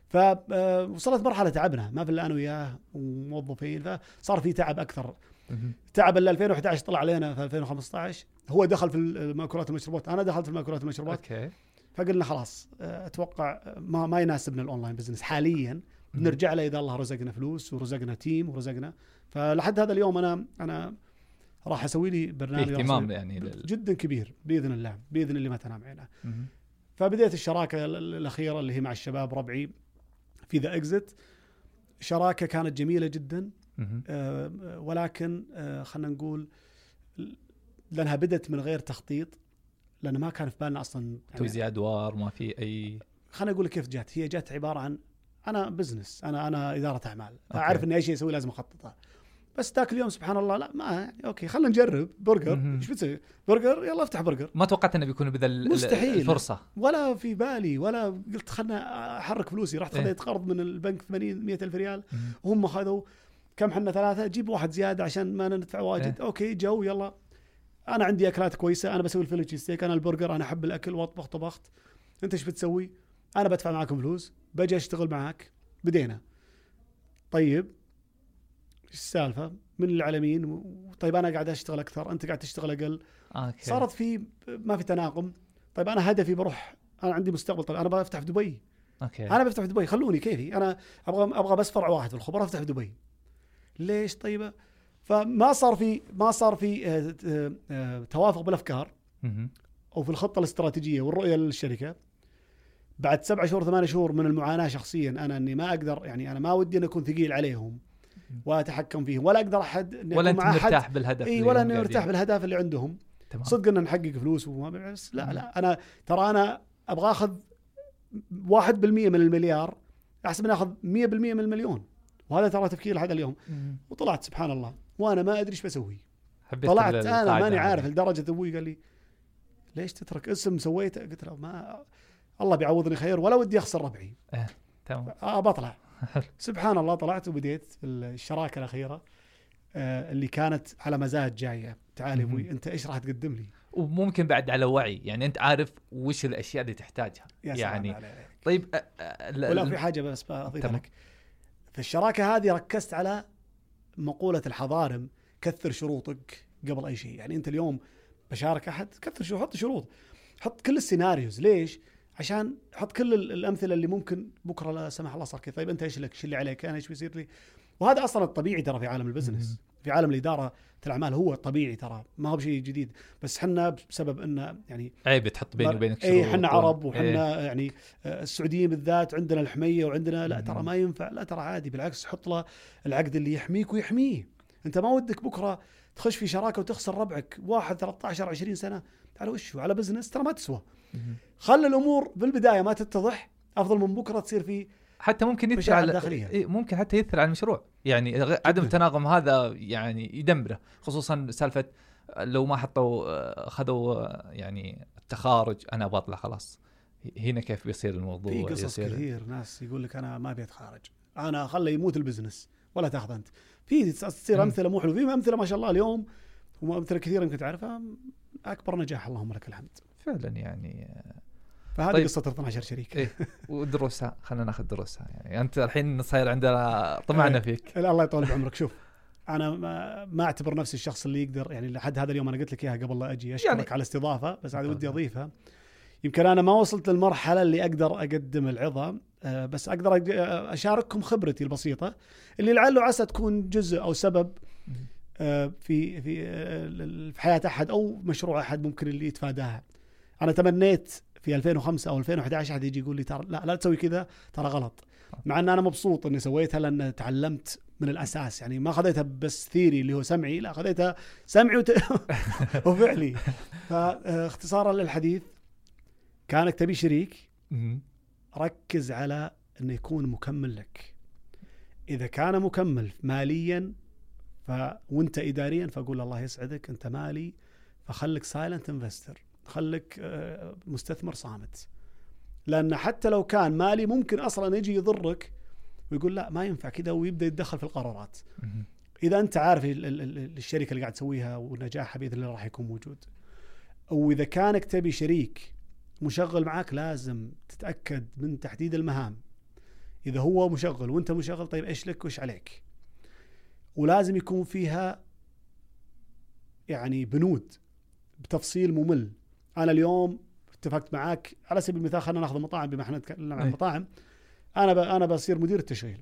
فوصلت مرحلة تعبنا ما في إلا أنا وياه وموظفين فصار في تعب أكثر. تعب اللي 2011 طلع علينا في 2015 هو دخل في المأكولات والمشروبات أنا دخلت في المأكولات والمشروبات. Okay. فقلنا خلاص آه، أتوقع ما ما يناسبنا ال online business حاليا. بنرجع له إذا الله رزقنا فلوس ورزقنا team ورزقنا. فلحد هذا اليوم أنا أنا راح أسوي لي برنامج اهتمام يعني لل... جدا كبير بإذن الله بإذن اللي ما تنام عينه. فبديت الشراكة ال- ال- الأخيرة اللي هي مع الشباب ربعي في The Exit شراكة كانت جميلة جدا. آه، ولكن آه، خلينا نقول لأنها بدت من غير تخطيط لأن ما كان في بالنا أصلا يعني توزيع أدوار ما في اي خليني أقول لك كيف جات. هي جات عبارة عن أنا business أنا أنا إدارة أعمال. أعرف إني أي شيء أسوي لازم اخططه بس ذاك اليوم سبحان الله لا ما يعني okay خلينا نجرب برجر. إيش بتسوي؟ برجر يلا افتح برجر. ما توقعت إنه بيكون بذا مستحيل. الفرصة. ولا في بالي ولا قلت خلنا أحرك فلوسي. رحت إيه. خذيت قرض من البنك 80 100 ألف ريال. وهم خذوا. كم حنا ثلاثة؟ جيب واحد زيادة عشان ما ندفع واجد. إيه. Okay جو يلا. أنا عندي أكلات كويسة. أنا بسوي ال Philly cheese steak. أنا البرجر أنا أحب الأكل. وأطبخ طبخت. أنت إيش بتسوي؟ أنا بدفع معاكم فلوس بجي أشتغل معاك بدينا. طيب إيش السالفة؟ من العالمين؟ طيب أنا قاعد أشتغل أكثر أنت قاعد تشتغل أقل. Okay. صارت في ما في تناغم طيب أنا هدفي بروح أنا عندي مستقبل. طيب أنا بفتح في دبي. Okay. أنا بفتح في دبي خلوني كيفي. أنا أبغى أبغى بس فرع واحد في الخبراء أفتح في دبي. ليش؟ طيب فما صار في ما صار في آه، آه، آه، توافق بالأفكار. أو في الخطة الاستراتيجية والرؤية للشركة. بعد سبعة شهور ثمانية شهور من المعاناة شخصيا أنا إني ما أقدر يعني أنا ما ودي أن أكون ثقيل عليهم واتحكم فيهم ولا أقدر أحد إني ولا أنت مع أحد مرتاح بالهدف إي ولا أني. مرتاح بالهدف اللي عندهم. تمام. صدق إن نحقق فلوس وما بس لا مم. لا أنا ترى أنا أبغى آخذ 1% من المليار احسن من آخذ 100% من المليون. وهذا ترى تفكير لحد اليوم. مهم. وطلعت سبحان الله. وأنا ما أدري إيش بسوي. طلعت أنا ماني عارف. لدرجة أبوي قال لي ليش تترك اسم سويته؟ قلت له ما الله بيعوضني خير ولا ودي أخسر ربعي. تمام. آه بطلع. سبحان الله طلعت وبديت الشراكة الأخيرة آه اللي كانت على مزاج جاية. تعال أبوي. أنت إيش راح تقدم لي؟ وممكن بعد على وعي يعني أنت عارف وش الأشياء اللي تحتاجها. يا سلام يعني عليك. طيب أ- ولا في حاجة بس بضيفها تمام. لك. في الشراكة هذه ركزت على مقولة الحضارم كثر شروطك قبل أي شيء. يعني أنت اليوم بشارك أحد كثر شروط حط شروط. حط كل ال scenarios. ليش؟ عشان حط كل ال- الأمثلة اللي ممكن بكرة لا سمح الله صار كذا. طيب أنت إيش لك؟ إيش اللي عليك؟ أنا إيش بيصير لي؟ وهذا أصلا الطبيعي ترى في عالم ال business. في عالم الإدارة الأعمال هو الطبيعي ترى. ما هو بشيء جديد. بس حنا بسبب انه يعني عيب تحط بيني وبينك اي و- عرب وحنا إيه. يعني آه، السعوديين بالذات عندنا الحمية وعندنا لا. ترى ما ينفع لا ترى عادي. بالعكس حط له العقد اللي يحميك ويحميه. أنت ما ودك بكرة تخش في شراكة وتخسر ربعك. واحد 13 20 سنة. على وش على بزنس ترى ما تسوى. خلي الأمور بالبداية ما تتضح أفضل من بكرة تصير في حتى ممكن يثر على داخلية. إيه، ممكن حتى يثر على المشروع. يعني عدم. التناغم هذا يعني يدمره خصوصا سالفة لو ما حطوا آه، اخذوا آه، يعني التخارج أنا بطلع خلاص. هنا كيف بيصير الموضوع؟ في قصص يصير. كثير ناس يقول لك أنا ما أبي أتخارج. أنا خلي يموت البزنس ولا تأخذ أنت. في تصير. أمثلة مو حلوة. في أمثلة ما شاء الله اليوم وأمثلة كثيرة يمكن تعرفها. أكبر نجاح اللهم لك الحمد. فعلا يعني فهذه طيب. قصة 12 شريك إيه. ودروسها خلينا ناخذ دروسها يعني أنت الحين صاير عندنا طمعنا إيه. فيك لا، الله يطول بعمرك شوف أنا ما, ما أعتبر نفسي الشخص اللي يقدر يعني لحد هذا اليوم أنا قلت لك إياها قبل لا أجي أشكرك يعني- على الاستضافة بس هذه ودي. أضيفها يمكن أنا ما وصلت للمرحلة اللي أقدر أقدم العظة آه، بس أقدر آه، أشارككم خبرتي البسيطة اللي لعله عسى تكون جزء أو سبب آه، في في في حياة أحد أو مشروع أحد ممكن اللي يتفاداها. أنا تمنيت في 2005 أو 2011 احد يجي يقول لي ترى لا لا تسوي كذا ترى غلط. مع إن أنا مبسوط إني سويتها لأن تعلمت من الأساس يعني ما خذيتها بس ثيري اللي هو سمعي لا خذيتها سمعي وت... *laughs* وفعلي. *laughs* فاختصارا للحديث كانك تبي شريك. ركز على إنه يكون مكمل لك إذا كان مكمل ماليا ف وأنت اداريا فأقول الله يسعدك أنت مالي فخلك silent investor خلك آه، مستثمر صامت. لأن حتى لو كان مالي ممكن أصلا يجي يضرك ويقول لا ما ينفع كذا ويبدأ يتدخل في القرارات. إذا أنت عارف ال- ال- ال- الشركة اللي قاعد تسويها ونجاحها بإذن الله راح يكون موجود. واذا كانك تبي شريك مشغل معك لازم تتأكد من تحديد المهام. إذا هو مشغل وأنت مشغل طيب إيش لك وإيش عليك؟ ولازم يكون فيها يعني بنود بتفصيل ممل. أنا اليوم اتفقت معاك على سبيل المثال خلينا ناخذ المطاعم بما إحنا نتكلم عن أي. المطاعم أنا ب... أنا بصير مدير التشغيل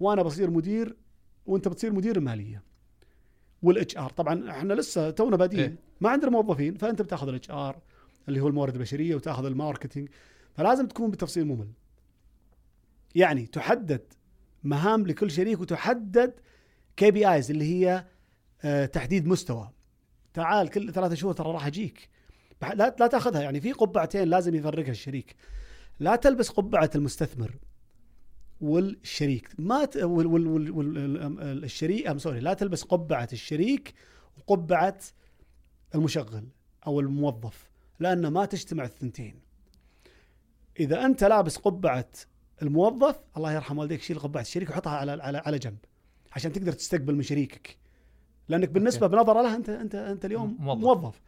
وأنا بصير مدير وأنت بتصير مدير المالية وال HR طبعا إحنا لسه تونا بادئين. إيه. ما عندنا موظفين فأنت بتأخذ ال HR اللي هو الموارد البشرية وتأخذ ال marketing. فلازم تكون بتفصيل ممل. يعني تحدد مهام لكل شريك وتحدد KPIs اللي هي آه، تحديد مستوى. تعال كل ثلاثة شهور ترى راح أجيك. لا لا تاخذها. يعني في قبعتين لازم يفرقها الشريك. لا تلبس قبعة المستثمر والشريك. ما ت... وال... وال... وال... وال... الشريك أم sorry. لا تلبس قبعة الشريك وقبعة المشغل أو الموظف لأن ما تجتمع الثنتين. إذا أنت لابس قبعة الموظف الله يرحم والديك شيل قبعة الشريك وحطها على على على جنب عشان تقدر تستقبل من شريكك. لأنك بالنسبة بنظرة له انت انت أنت اليوم موظف. موظف.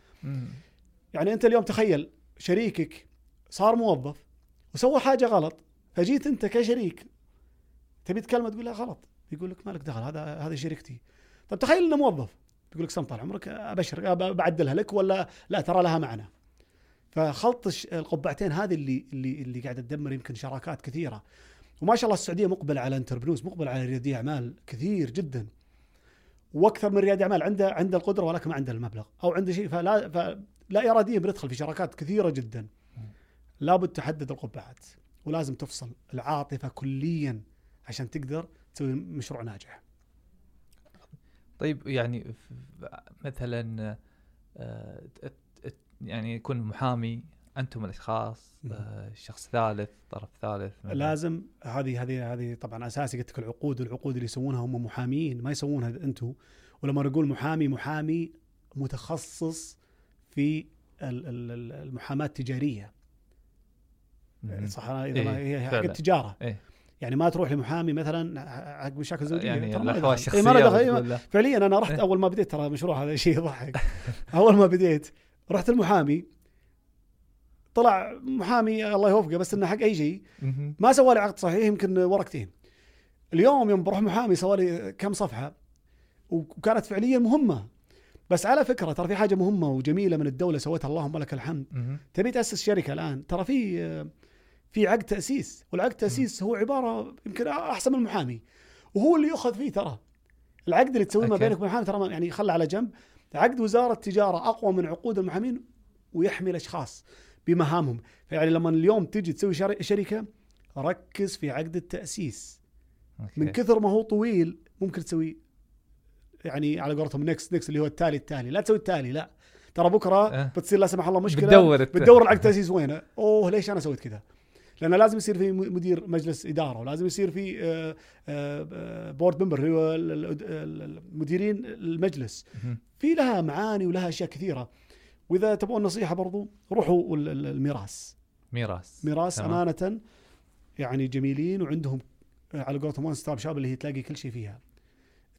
يعني أنت اليوم تخيل شريكك صار موظف وسوى حاجة غلط فجيت أنت كشريك تبي تكلمه تقول لا غلط. يقول لك مالك دخل هذا هذه شركتي طب تخيل إنه موظف. يقول لك سم طال عمرك أبشر بعدلها لك ولا لا؟ ترى لها معنى. فخلط القبعتين هذه اللي اللي اللي قاعدة تدمر يمكن شراكات كثيرة. وما شاء الله السعودية مقبلة على انتربرنوز مقبلة على ريادي أعمال كثير جدا. وأكثر من ريادي أعمال عنده عنده القدرة ولكن ما عنده المبلغ. أو عنده شيء فلا فلا اراديا بندخل في شراكات كثيرة جدا لابد تحدد القبعات ولازم تفصل العاطفة كليا عشان تقدر تسوي مشروع ناجح طيب يعني مثلا آه، يعني يكون محامي أنتم الأشخاص. آه، شخص ثالث طرف ثالث. لازم هذه هذه هذه طبعا أساسي قلت لك العقود والعقود اللي يسوونها هم محامين ما يسوونها أنتم ولما نقول محامي محامي متخصص في ال- ال- ال- المحاماة التجارية مم. صح إذا ما إيه، هي حق. التجارة إيه. يعني ما تروح لمحامي مثلا حق مشاكل زوجية يعني ما الاحوال دخل. الشخصية إيه، ما دخل. إيه،. فعليا أنا رحت إيه. أول ما بديت ترى مشروع هذا شيء يضحك أول ما بديت رحت المحامي طلع محامي الله يوفقه بس إنه حق أي شيء. ما سوى لي عقد صحيح يمكن ورقتين اليوم يوم بروح محامي سوى لي كم صفحة وكانت فعليا مهمة بس على فكرة ترى في حاجة مهمة وجميلة من الدولة سوتها اللهم لك الحمد. تبي تأسس شركة الآن؟ ترى في في عقد تأسيس والعقد تأسيس هو عبارة يمكن أحسن من المحامي وهو اللي يؤخذ فيه ترى. العقد اللي تسويه ما. بينك وبين المحامي ترى يعني خله على جنب. عقد وزارة التجارة أقوى من عقود المحامين ويحمي الأشخاص بمهامهم. فيعني لما اليوم تجي تسوي شر- شركة ركز في عقد التأسيس. okay. من كثر ما هو طويل ممكن تسوي يعني على قولتهم next next اللي هو التالي التالي. لا تسوي التالي لا. ترى بكرة أه. بتصير لا سمح الله مشكلة بتدور بتدور العقد التاسيس وينه؟ أوه ليش أنا سويت كذا؟ لأنه لازم يصير في مدير مجلس إدارة ولازم يصير في آه، آه، board member اللي هو ال- ال- ال- المديرين المجلس. في لها معاني ولها أشياء كثيرة. وإذا تبغون نصيحة برضو روحوا ال- ال- مراس. مراس. مراس تمام. أمانة يعني جميلين وعندهم آه، على قولتهم one stop shop اللي هي تلاقي كل شيء فيها.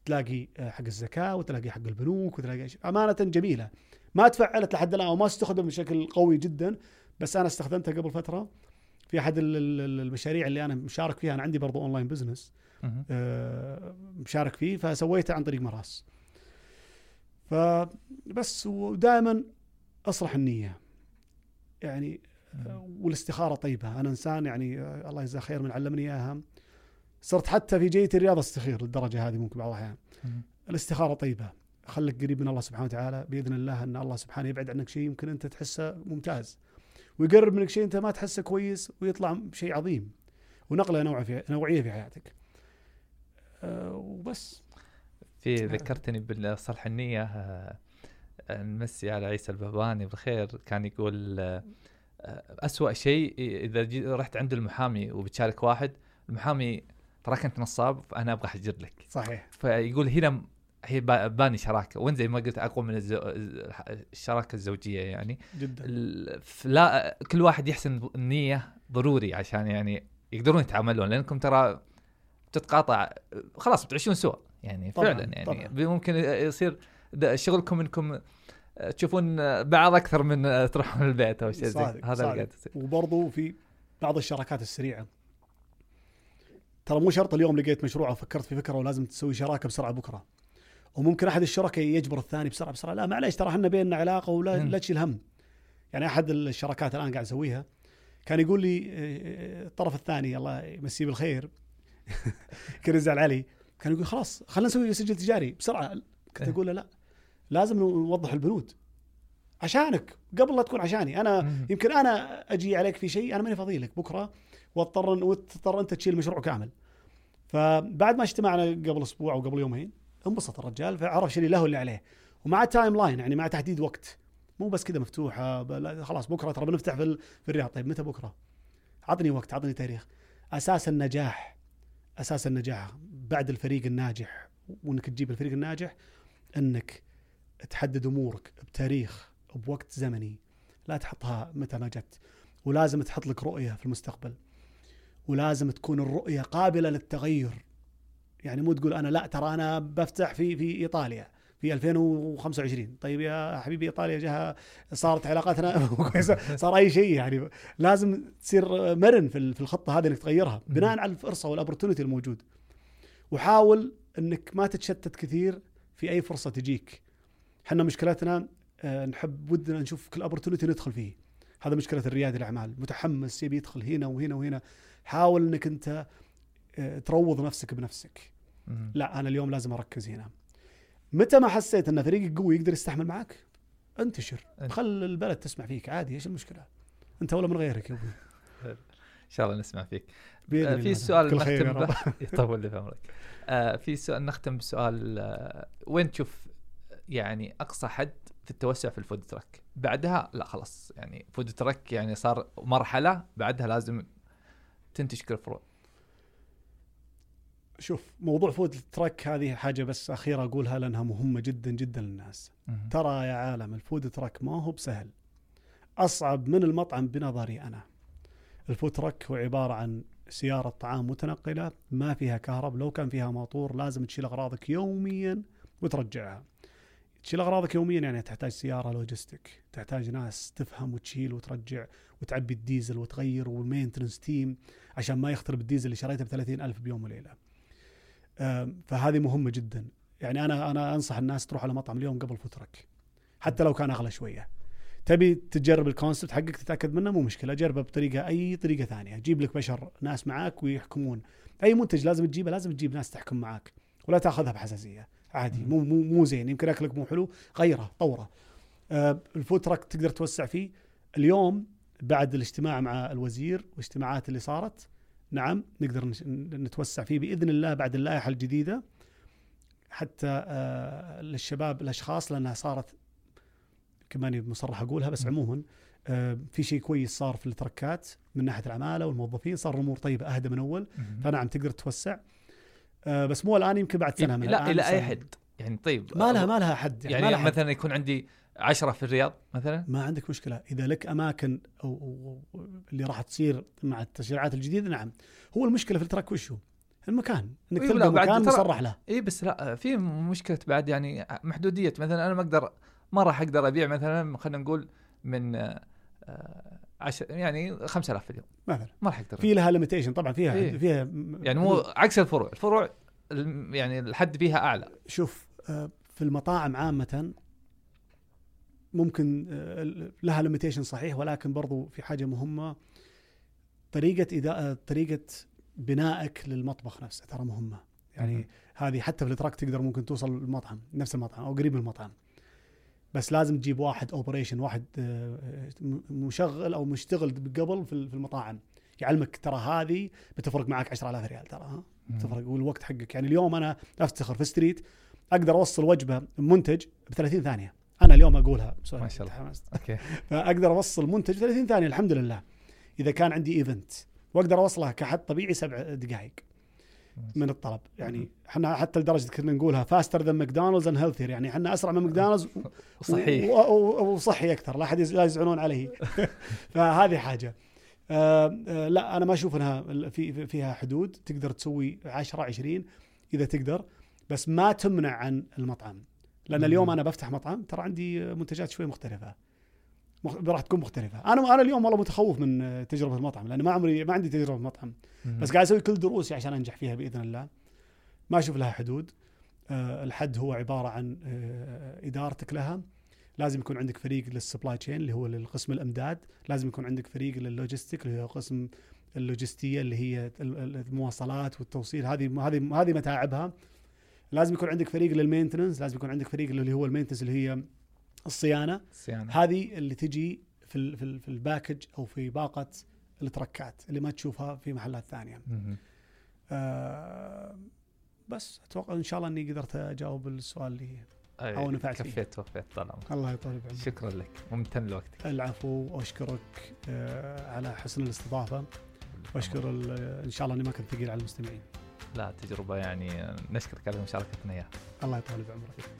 تلاقي آه، حق الزكاة وتلاقي حق البنوك وتلاقي. أمانة جميلة. ما تفعلت لحد الآن وما تستخدم بشكل قوي جدا بس أنا استخدمتها قبل فترة في أحد ال- ال- المشاريع اللي أنا مشارك فيها. أنا عندي برضو online business. آه، مشارك فيه فسويته عن طريق مراس فبس ودائما اصلح النية. يعني آه، والاستخارة طيبة. أنا إنسان يعني الله يجزاه خير من علمني إياها. صرت حتى في جيتي الرياضه أستخير للدرجة هذه ممكن بعض الأحيان. مهم. الاستخارة طيبة. خليك قريب من الله سبحانه وتعالى بإذن الله أن الله سبحانه يبعد عنك شيء يمكن أنت تحسه ممتاز. ويقرب منك شيء أنت ما تحسه كويس ويطلع شيء عظيم. ونقلة نوع في نوعية في حياتك. أه وبس. في ذكرتني بالصلح النية آه، آه، نمسي على عيسى البهباني بالخير كان يقول آه، آه، أسوأ شيء إذا رحت عند المحامي وبتشارك واحد المحامي تراك أنت نصاب فأنا أبغى أحجر لك. صحيح. فيقول هنا هي با- باني شراكة. وين زي ما قلت أقوى من الزو... الشراكة الزوجية يعني. جدا. لا كل واحد يحسن النية ضروري عشان يعني يقدرون يتعاملون. لأنكم ترى تتقاطع خلاص بتعيشون سوا يعني طبعاً، فعلا يعني. طبعاً. ممكن يصير شغلكم إنكم تشوفون بعض أكثر من تروحون البيت أو شيء زي هذا اللي. قاعد وبرضو في بعض الشراكات السريعة. ترى مو شرط اليوم لقيت مشروع أو فكرت في فكرة ولازم تسوي شراكة بسرعة بكرة. وممكن أحد الشركاء يجبر الثاني بسرعة بسرعة. لا معليش ترى إحنا بيننا علاقة ولا. لا تشيل هم. يعني أحد الشراكات الآن قاعد اسويها كان يقول لي آه، الطرف الثاني الله يمسيه بالخير *laughs* كان يزعل علي كان يقول خلاص خلينا نسوي سجل تجاري بسرعة. كنت إيه. أقول له لا لازم نوضح البنود. عشانك قبل لا تكون عشاني. أنا. يمكن أنا أجي عليك في شيء أنا ماني فاضي لك. بكرة واضطر وتضطر أنت تشيل المشروع كامل. فبعد ما اجتمعنا قبل أسبوع أو قبل يومين انبسط الرجال فعرف اللي له واللي عليه. ومع timeline يعني مع تحديد وقت. مو بس كذا مفتوحة خلاص بكرة ترى بنفتح في, في الرياض. طيب متى بكرة؟ عطني وقت عطني تاريخ. أساس النجاح أساس النجاح بعد الفريق الناجح وإنك تجيب الفريق الناجح إنك تحدد أمورك بتاريخ بوقت زمني. لا تحطها متى ما جت. ولازم تحط لك رؤية في المستقبل. ولازم تكون الرؤية قابلة للتغير. يعني مو تقول أنا لا ترى أنا بفتح في في إيطاليا في 2025 طيب يا حبيبي إيطاليا جها صارت علاقاتنا *laughs* كويسة صار أي شيء يعني. لازم تصير مرن في الخطة هذه إنك تغيرها بناء على الفرصة وال opportunity الموجود. وحاول إنك ما تتشتت كثير في أي فرصة تجيك. إحنا مشكلتنا آه، نحب ودنا نشوف كل opportunity ندخل فيه. هذا مشكلة الريادي الأعمال. متحمس يبي يدخل هنا وهنا وهنا. حاول إنك أنت آه، تروض نفسك بنفسك. لا أنا اليوم لازم أركز هنا. متى ما حسيت إن فريقك قوي يقدر يستحمل معك انتشر. خل البلد تسمع فيك. عادي إيش المشكلة؟ أنت ولا من غيرك يا أبوي إن شاء الله نسمع فيك. آه،. في سؤال نختم *laughs* يطول لي في عمرك. آه، في سؤال نختم بسؤال وين تشوف يعني أقصى حد في التوسع في ال food truck؟ بعدها لا خلاص يعني food truck يعني صار مرحلة بعدها لازم تنتج كل الفروع. شوف موضوع food truck هذه حاجة بس أخيرة أقولها لأنها مهمة جدا جدا للناس. ترى يا عالم ال food truck ما هو بسهل. أصعب من المطعم بنظري أنا. ال food truck هو عبارة عن سيارة طعام متنقلة ما فيها كهرب ولو كان فيها موتور لازم تشيل أغراضك يوميا وترجعها. تشيل اغراضك يوميا يعني تحتاج سيارة logistic تحتاج ناس تفهم وتشيل وترجع وتعبي الديزل وتغير وال maintenance team عشان ما يخترب الديزل اللي شريته ب 30 ألف بيوم وليلة. فهذه مهمة جدا. يعني أنا أنا أنصح الناس تروح على مطعم اليوم قبل food truck حتى لو كان أغلى شوية. تبي تجرب ال concept حقك تتأكد منه؟ مو مشكلة جربه بطريقة أي طريقة ثانية. جيب لك بشر ناس معاك ويحكمون. أي منتج لازم تجيبه لازم تجيب ناس تحكم معاك ولا تأخذها بحساسية. عادي مو مو مو زين يمكن أكلك مو حلو غيره طوره. آه الفود تراك تقدر توسع فيه. اليوم بعد الاجتماع مع الوزير والاجتماعات اللي صارت نعم نقدر نتوسع فيه بإذن الله بعد اللائحة الجديدة. حتى آه للشباب الأشخاص لأنها صارت كمان مصرح أقولها بس. عموما آه في شيء كويس صار في التركات من ناحية العمالة والموظفين صار الأمور طيبة أهدى من أول. فنعم تقدر تتوسع آه بس مو الآن يمكن بعد سنة من لا إلى أي. حد. يعني طيب ما لها ما لها حد يعني, ما لها حد. مثلا يكون عندي 10 في الرياض مثلا؟ ما عندك مشكلة. إذا لك أماكن أو, أو, أو اللي راح تصير مع التشريعات الجديدة نعم. هو المشكلة في التراك وشو؟ المكان. إنك إيه، تلقى مكان مصرح له. إي بس لا في مشكلة بعد يعني محدودية. مثلا أنا ما أقدر ما راح أقدر أبيع مثلا خلينا نقول من آه، آه، عشر يعني 5000 في اليوم. مثلا. ما راح أقدر في لها limitation طبعا فيها إيه. فيها يعني مو عكس الفروع. الفروع يعني الحد فيها أعلى. شوف آه، في المطاعم عامة ممكن آه، لها limitation صحيح ولكن برضو في حاجة مهمة. طريقة إداء طريقة بنائك للمطبخ نفسه ترى مهمة. يعني. هذه حتى في ال truck تقدر ممكن توصل المطعم نفس المطعم أو قريب من المطعم. بس لازم تجيب واحد operation واحد آه، م- مشغل أو مشتغل قبل في المطاعم. يعلمك ترى هذه بتفرق معك 10000 ريال ترى ها؟ تفرق والوقت حقك. يعني اليوم أنا أفتخر في street أقدر أوصل وجبة منتج ب 30 ثانية. أنا اليوم أقولها. ما شاء الله. okay. فأقدر أوصل منتج 30 ثانية الحمد لله. إذا كان عندي event وأقدر أوصلها كحد طبيعي سبع دقائق من الطلب. يعني إحنا حتى لدرجة كنا نقولها faster than McDonald's and healthier يعني إحنا أسرع من ماكدونالدز *laughs* صحيح. و- و- وصحي أكثر. لا أحد لا يزعلون علي *laughs* فهذه حاجة. آه آه لا أنا ما أشوف إنها في في- فيها حدود. تقدر تسوي 10 20 إذا تقدر. بس ما تمنع عن المطعم. لأن. اليوم أنا بفتح مطعم ترى عندي منتجات شوي مختلفة. مخ... راح تكون مختلفة. أنا أنا اليوم والله متخوف من تجربة المطعم لأن ما عمري ما عندي تجربة مطعم. بس قاعد أسوي كل دروسي عشان أنجح فيها بإذن الله. ما أشوف لها حدود. آه، الحد هو عبارة عن آه، إدارتك لها. لازم يكون عندك فريق لل supply chain اللي هو للقسم الأمداد. لازم يكون عندك فريق لل logistic اللي هو قسم اللوجستية اللي هي ال- ال- المواصلات والتوصيل. هذه هذه هذه متاعبها. لازم يكون عندك فريق لل maintenance. لازم يكون عندك فريق اللي هو ال maintenance اللي هي الصيانة. صيانة. هذه اللي تجي في في ال package أو في باقة ال truck ات اللي ما تشوفها في محلات ثانية. آه بس أتوقع إن شاء الله إني قدرت أجاوب السؤال اللي أو نفعت فيه. كفيت وفيت طال عمرك الله يطول بعمرك. شكرا لك. ممتن لوقتك. العفو واشكرك آه على حسن الاستضافة. وأشكر إن شاء الله إني ما كنت ثقيل على المستمعين. لا تجربة يعني نشكرك على مشاركتنا اياها الله يطول بعمرك.